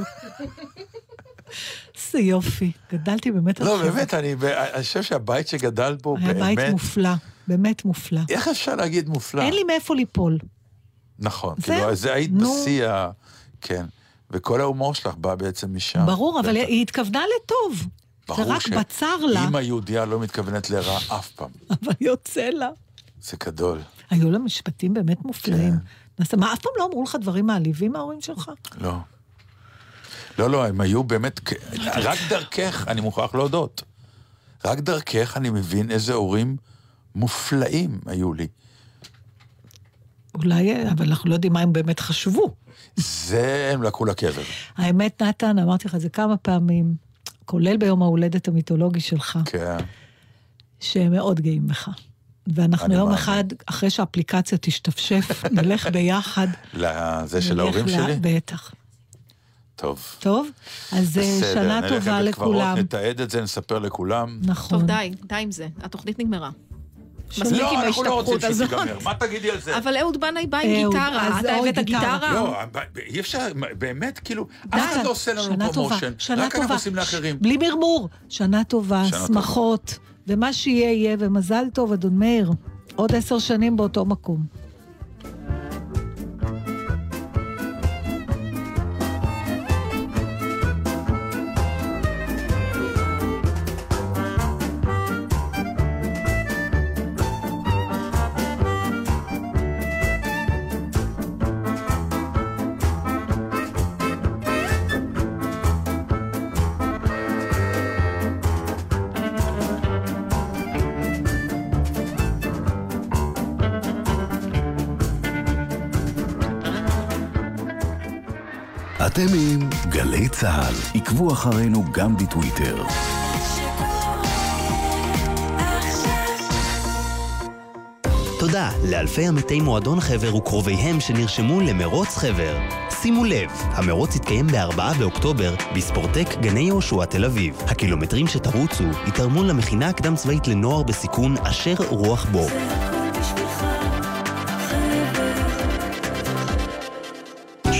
S9: איזה יופי, גדלתי באמת
S8: לא,
S9: על חבל.
S8: באמת, אני אני חושב שהבית שגדלת בו,
S9: היה בית
S8: באמת...
S9: מופלא, באמת מופלא.
S8: איך אפשר להגיד מופלא?
S9: אין לי מאיפה ליפול.
S8: נכון,
S9: זהו.
S8: כאילו, זה היית
S9: נו.
S8: בשיא ה... כן. וכל ההומור שלך בא בעצם משם.
S9: ברור, אבל. היא התכוונה לטוב. זה
S8: ברור
S9: רק בצר לה,
S8: שאמא יהודייה לא מתכוונת לרע אף פעם.
S9: אבל יוצא לה.
S8: זה גדול.
S9: היו לה משפטים באמת מופלאים.
S8: כן.
S9: אז מה, אף פעם לא אמרו לך דברים מעליבים מההורים שלך?
S8: לא. לא, לא, הם היו באמת... רק דרכך, אני מוכרח להודות. רק דרכך אני מבין איזה הורים מופלאים היו לי.
S9: אולי, אבל אנחנו לא יודעים מה הם באמת חשבו.
S8: זה הם לקחו לקבר.
S9: האמת, נתן, אמרתי לך את זה כמה פעמים, כולל ביום ההולדת המיתולוגי שלך,
S8: כן.
S9: שהם מאוד גאים בך. ואנחנו יום. אחד, אחרי שהאפליקציה תשתפשף, נלך ביחד.
S8: לזה של ההורים
S9: ל-
S8: שלי?
S9: בטח.
S8: טוב.
S9: טוב? אז אה,
S8: בסדר,
S9: שנה
S8: נלך
S9: טובה
S8: לבית קברות,
S9: לכולם.
S8: נתעד את זה, נספר לכולם.
S9: נכון.
S10: טוב, די, די עם זה. התוכנית נגמרה. מספיק
S8: לא,
S10: עם
S8: אנחנו לא רוצים
S10: ההשתפכות הזאת.
S8: שתיגמר. מה תגידי על זה?
S10: אבל אהוד בנאי בא עם גיטרה, אתה הבאת
S9: גיטרה.
S8: לא, אי אפשר, באמת, כאילו. אף אחד לא עושה לנו
S9: שנה טובה,
S8: פרומושן,
S9: שנה
S8: רק אנחנו. עושים לאחרים.
S9: בלי מרמור. שנה טובה, שמחות, ומה שיהיה יהיה, ומזל טוב, אדון מאיר. עוד עשר שנים באותו מקום.
S14: גלי צה"ל. עקבו אחרינו גם בטוויטר.
S15: תודה לאלפי עמיתי מועדון חבר וקרוביהם שנרשמו למרוץ חבר. שימו לב, המרוץ יתקיים ב-4 באוקטובר בספורטק גני יהושע תל אביב. הקילומטרים שתרוצו יתרמו למכינה הקדם צבאית לנוער בסיכון אשר רוח בו.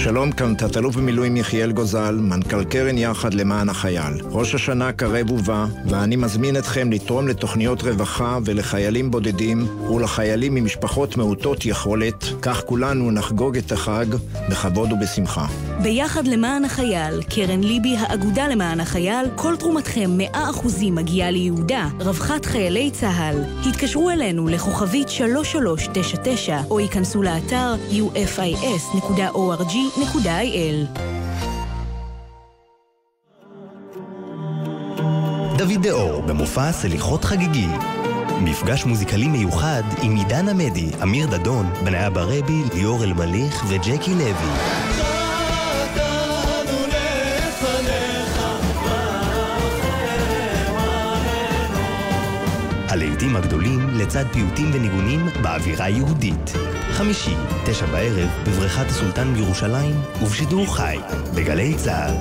S16: שלום, כאן תת-אלוף במילואים יחיאל גוזל, מנכ"ל קרן יחד למען החייל. ראש השנה קרב ובא, ואני מזמין אתכם לתרום לתוכניות רווחה ולחיילים בודדים ולחיילים ממשפחות מעוטות יכולת, כך כולנו נחגוג את החג בכבוד ובשמחה.
S17: ביחד למען החייל, קרן ליבי, האגודה למען החייל, כל תרומתכם 100% מגיעה ליהודה, רווחת חיילי צה"ל. התקשרו אלינו לכוכבית 3399 או ייכנסו לאתר ufis.org.il.
S15: דוד דאור במופע סליחות חגיגי. מפגש מוזיקלי מיוחד עם עידן עמדי, אמיר דדון, בניה ברבי, ליאור אלמליך וג'קי לוי. הלעיתים הגדולים לצד פיוטים וניגונים באווירה יהודית. חמישי, תשע בערב, בבריכת הסולטן בירושלים, ובשידור חי, בגלי צה"ל.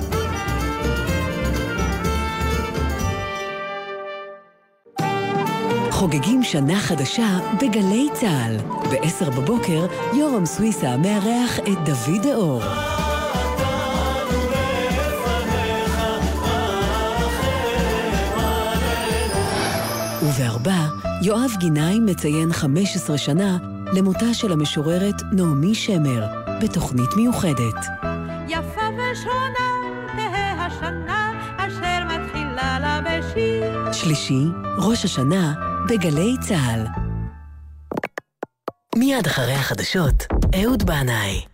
S6: חוגגים שנה חדשה בגלי צה"ל. ב-10 בבוקר, יורם סוויסה מארח את דוד דאור. ובארבע, יואב גינאי מציין 15 שנה למותה של המשוררת נעמי שמר, בתוכנית מיוחדת.
S18: יפה ושונה תהא השנה אשר מתחילה לה בשיר.
S6: שלישי, ראש השנה, בגלי צה"ל. מיד אחרי החדשות, אהוד בנאי.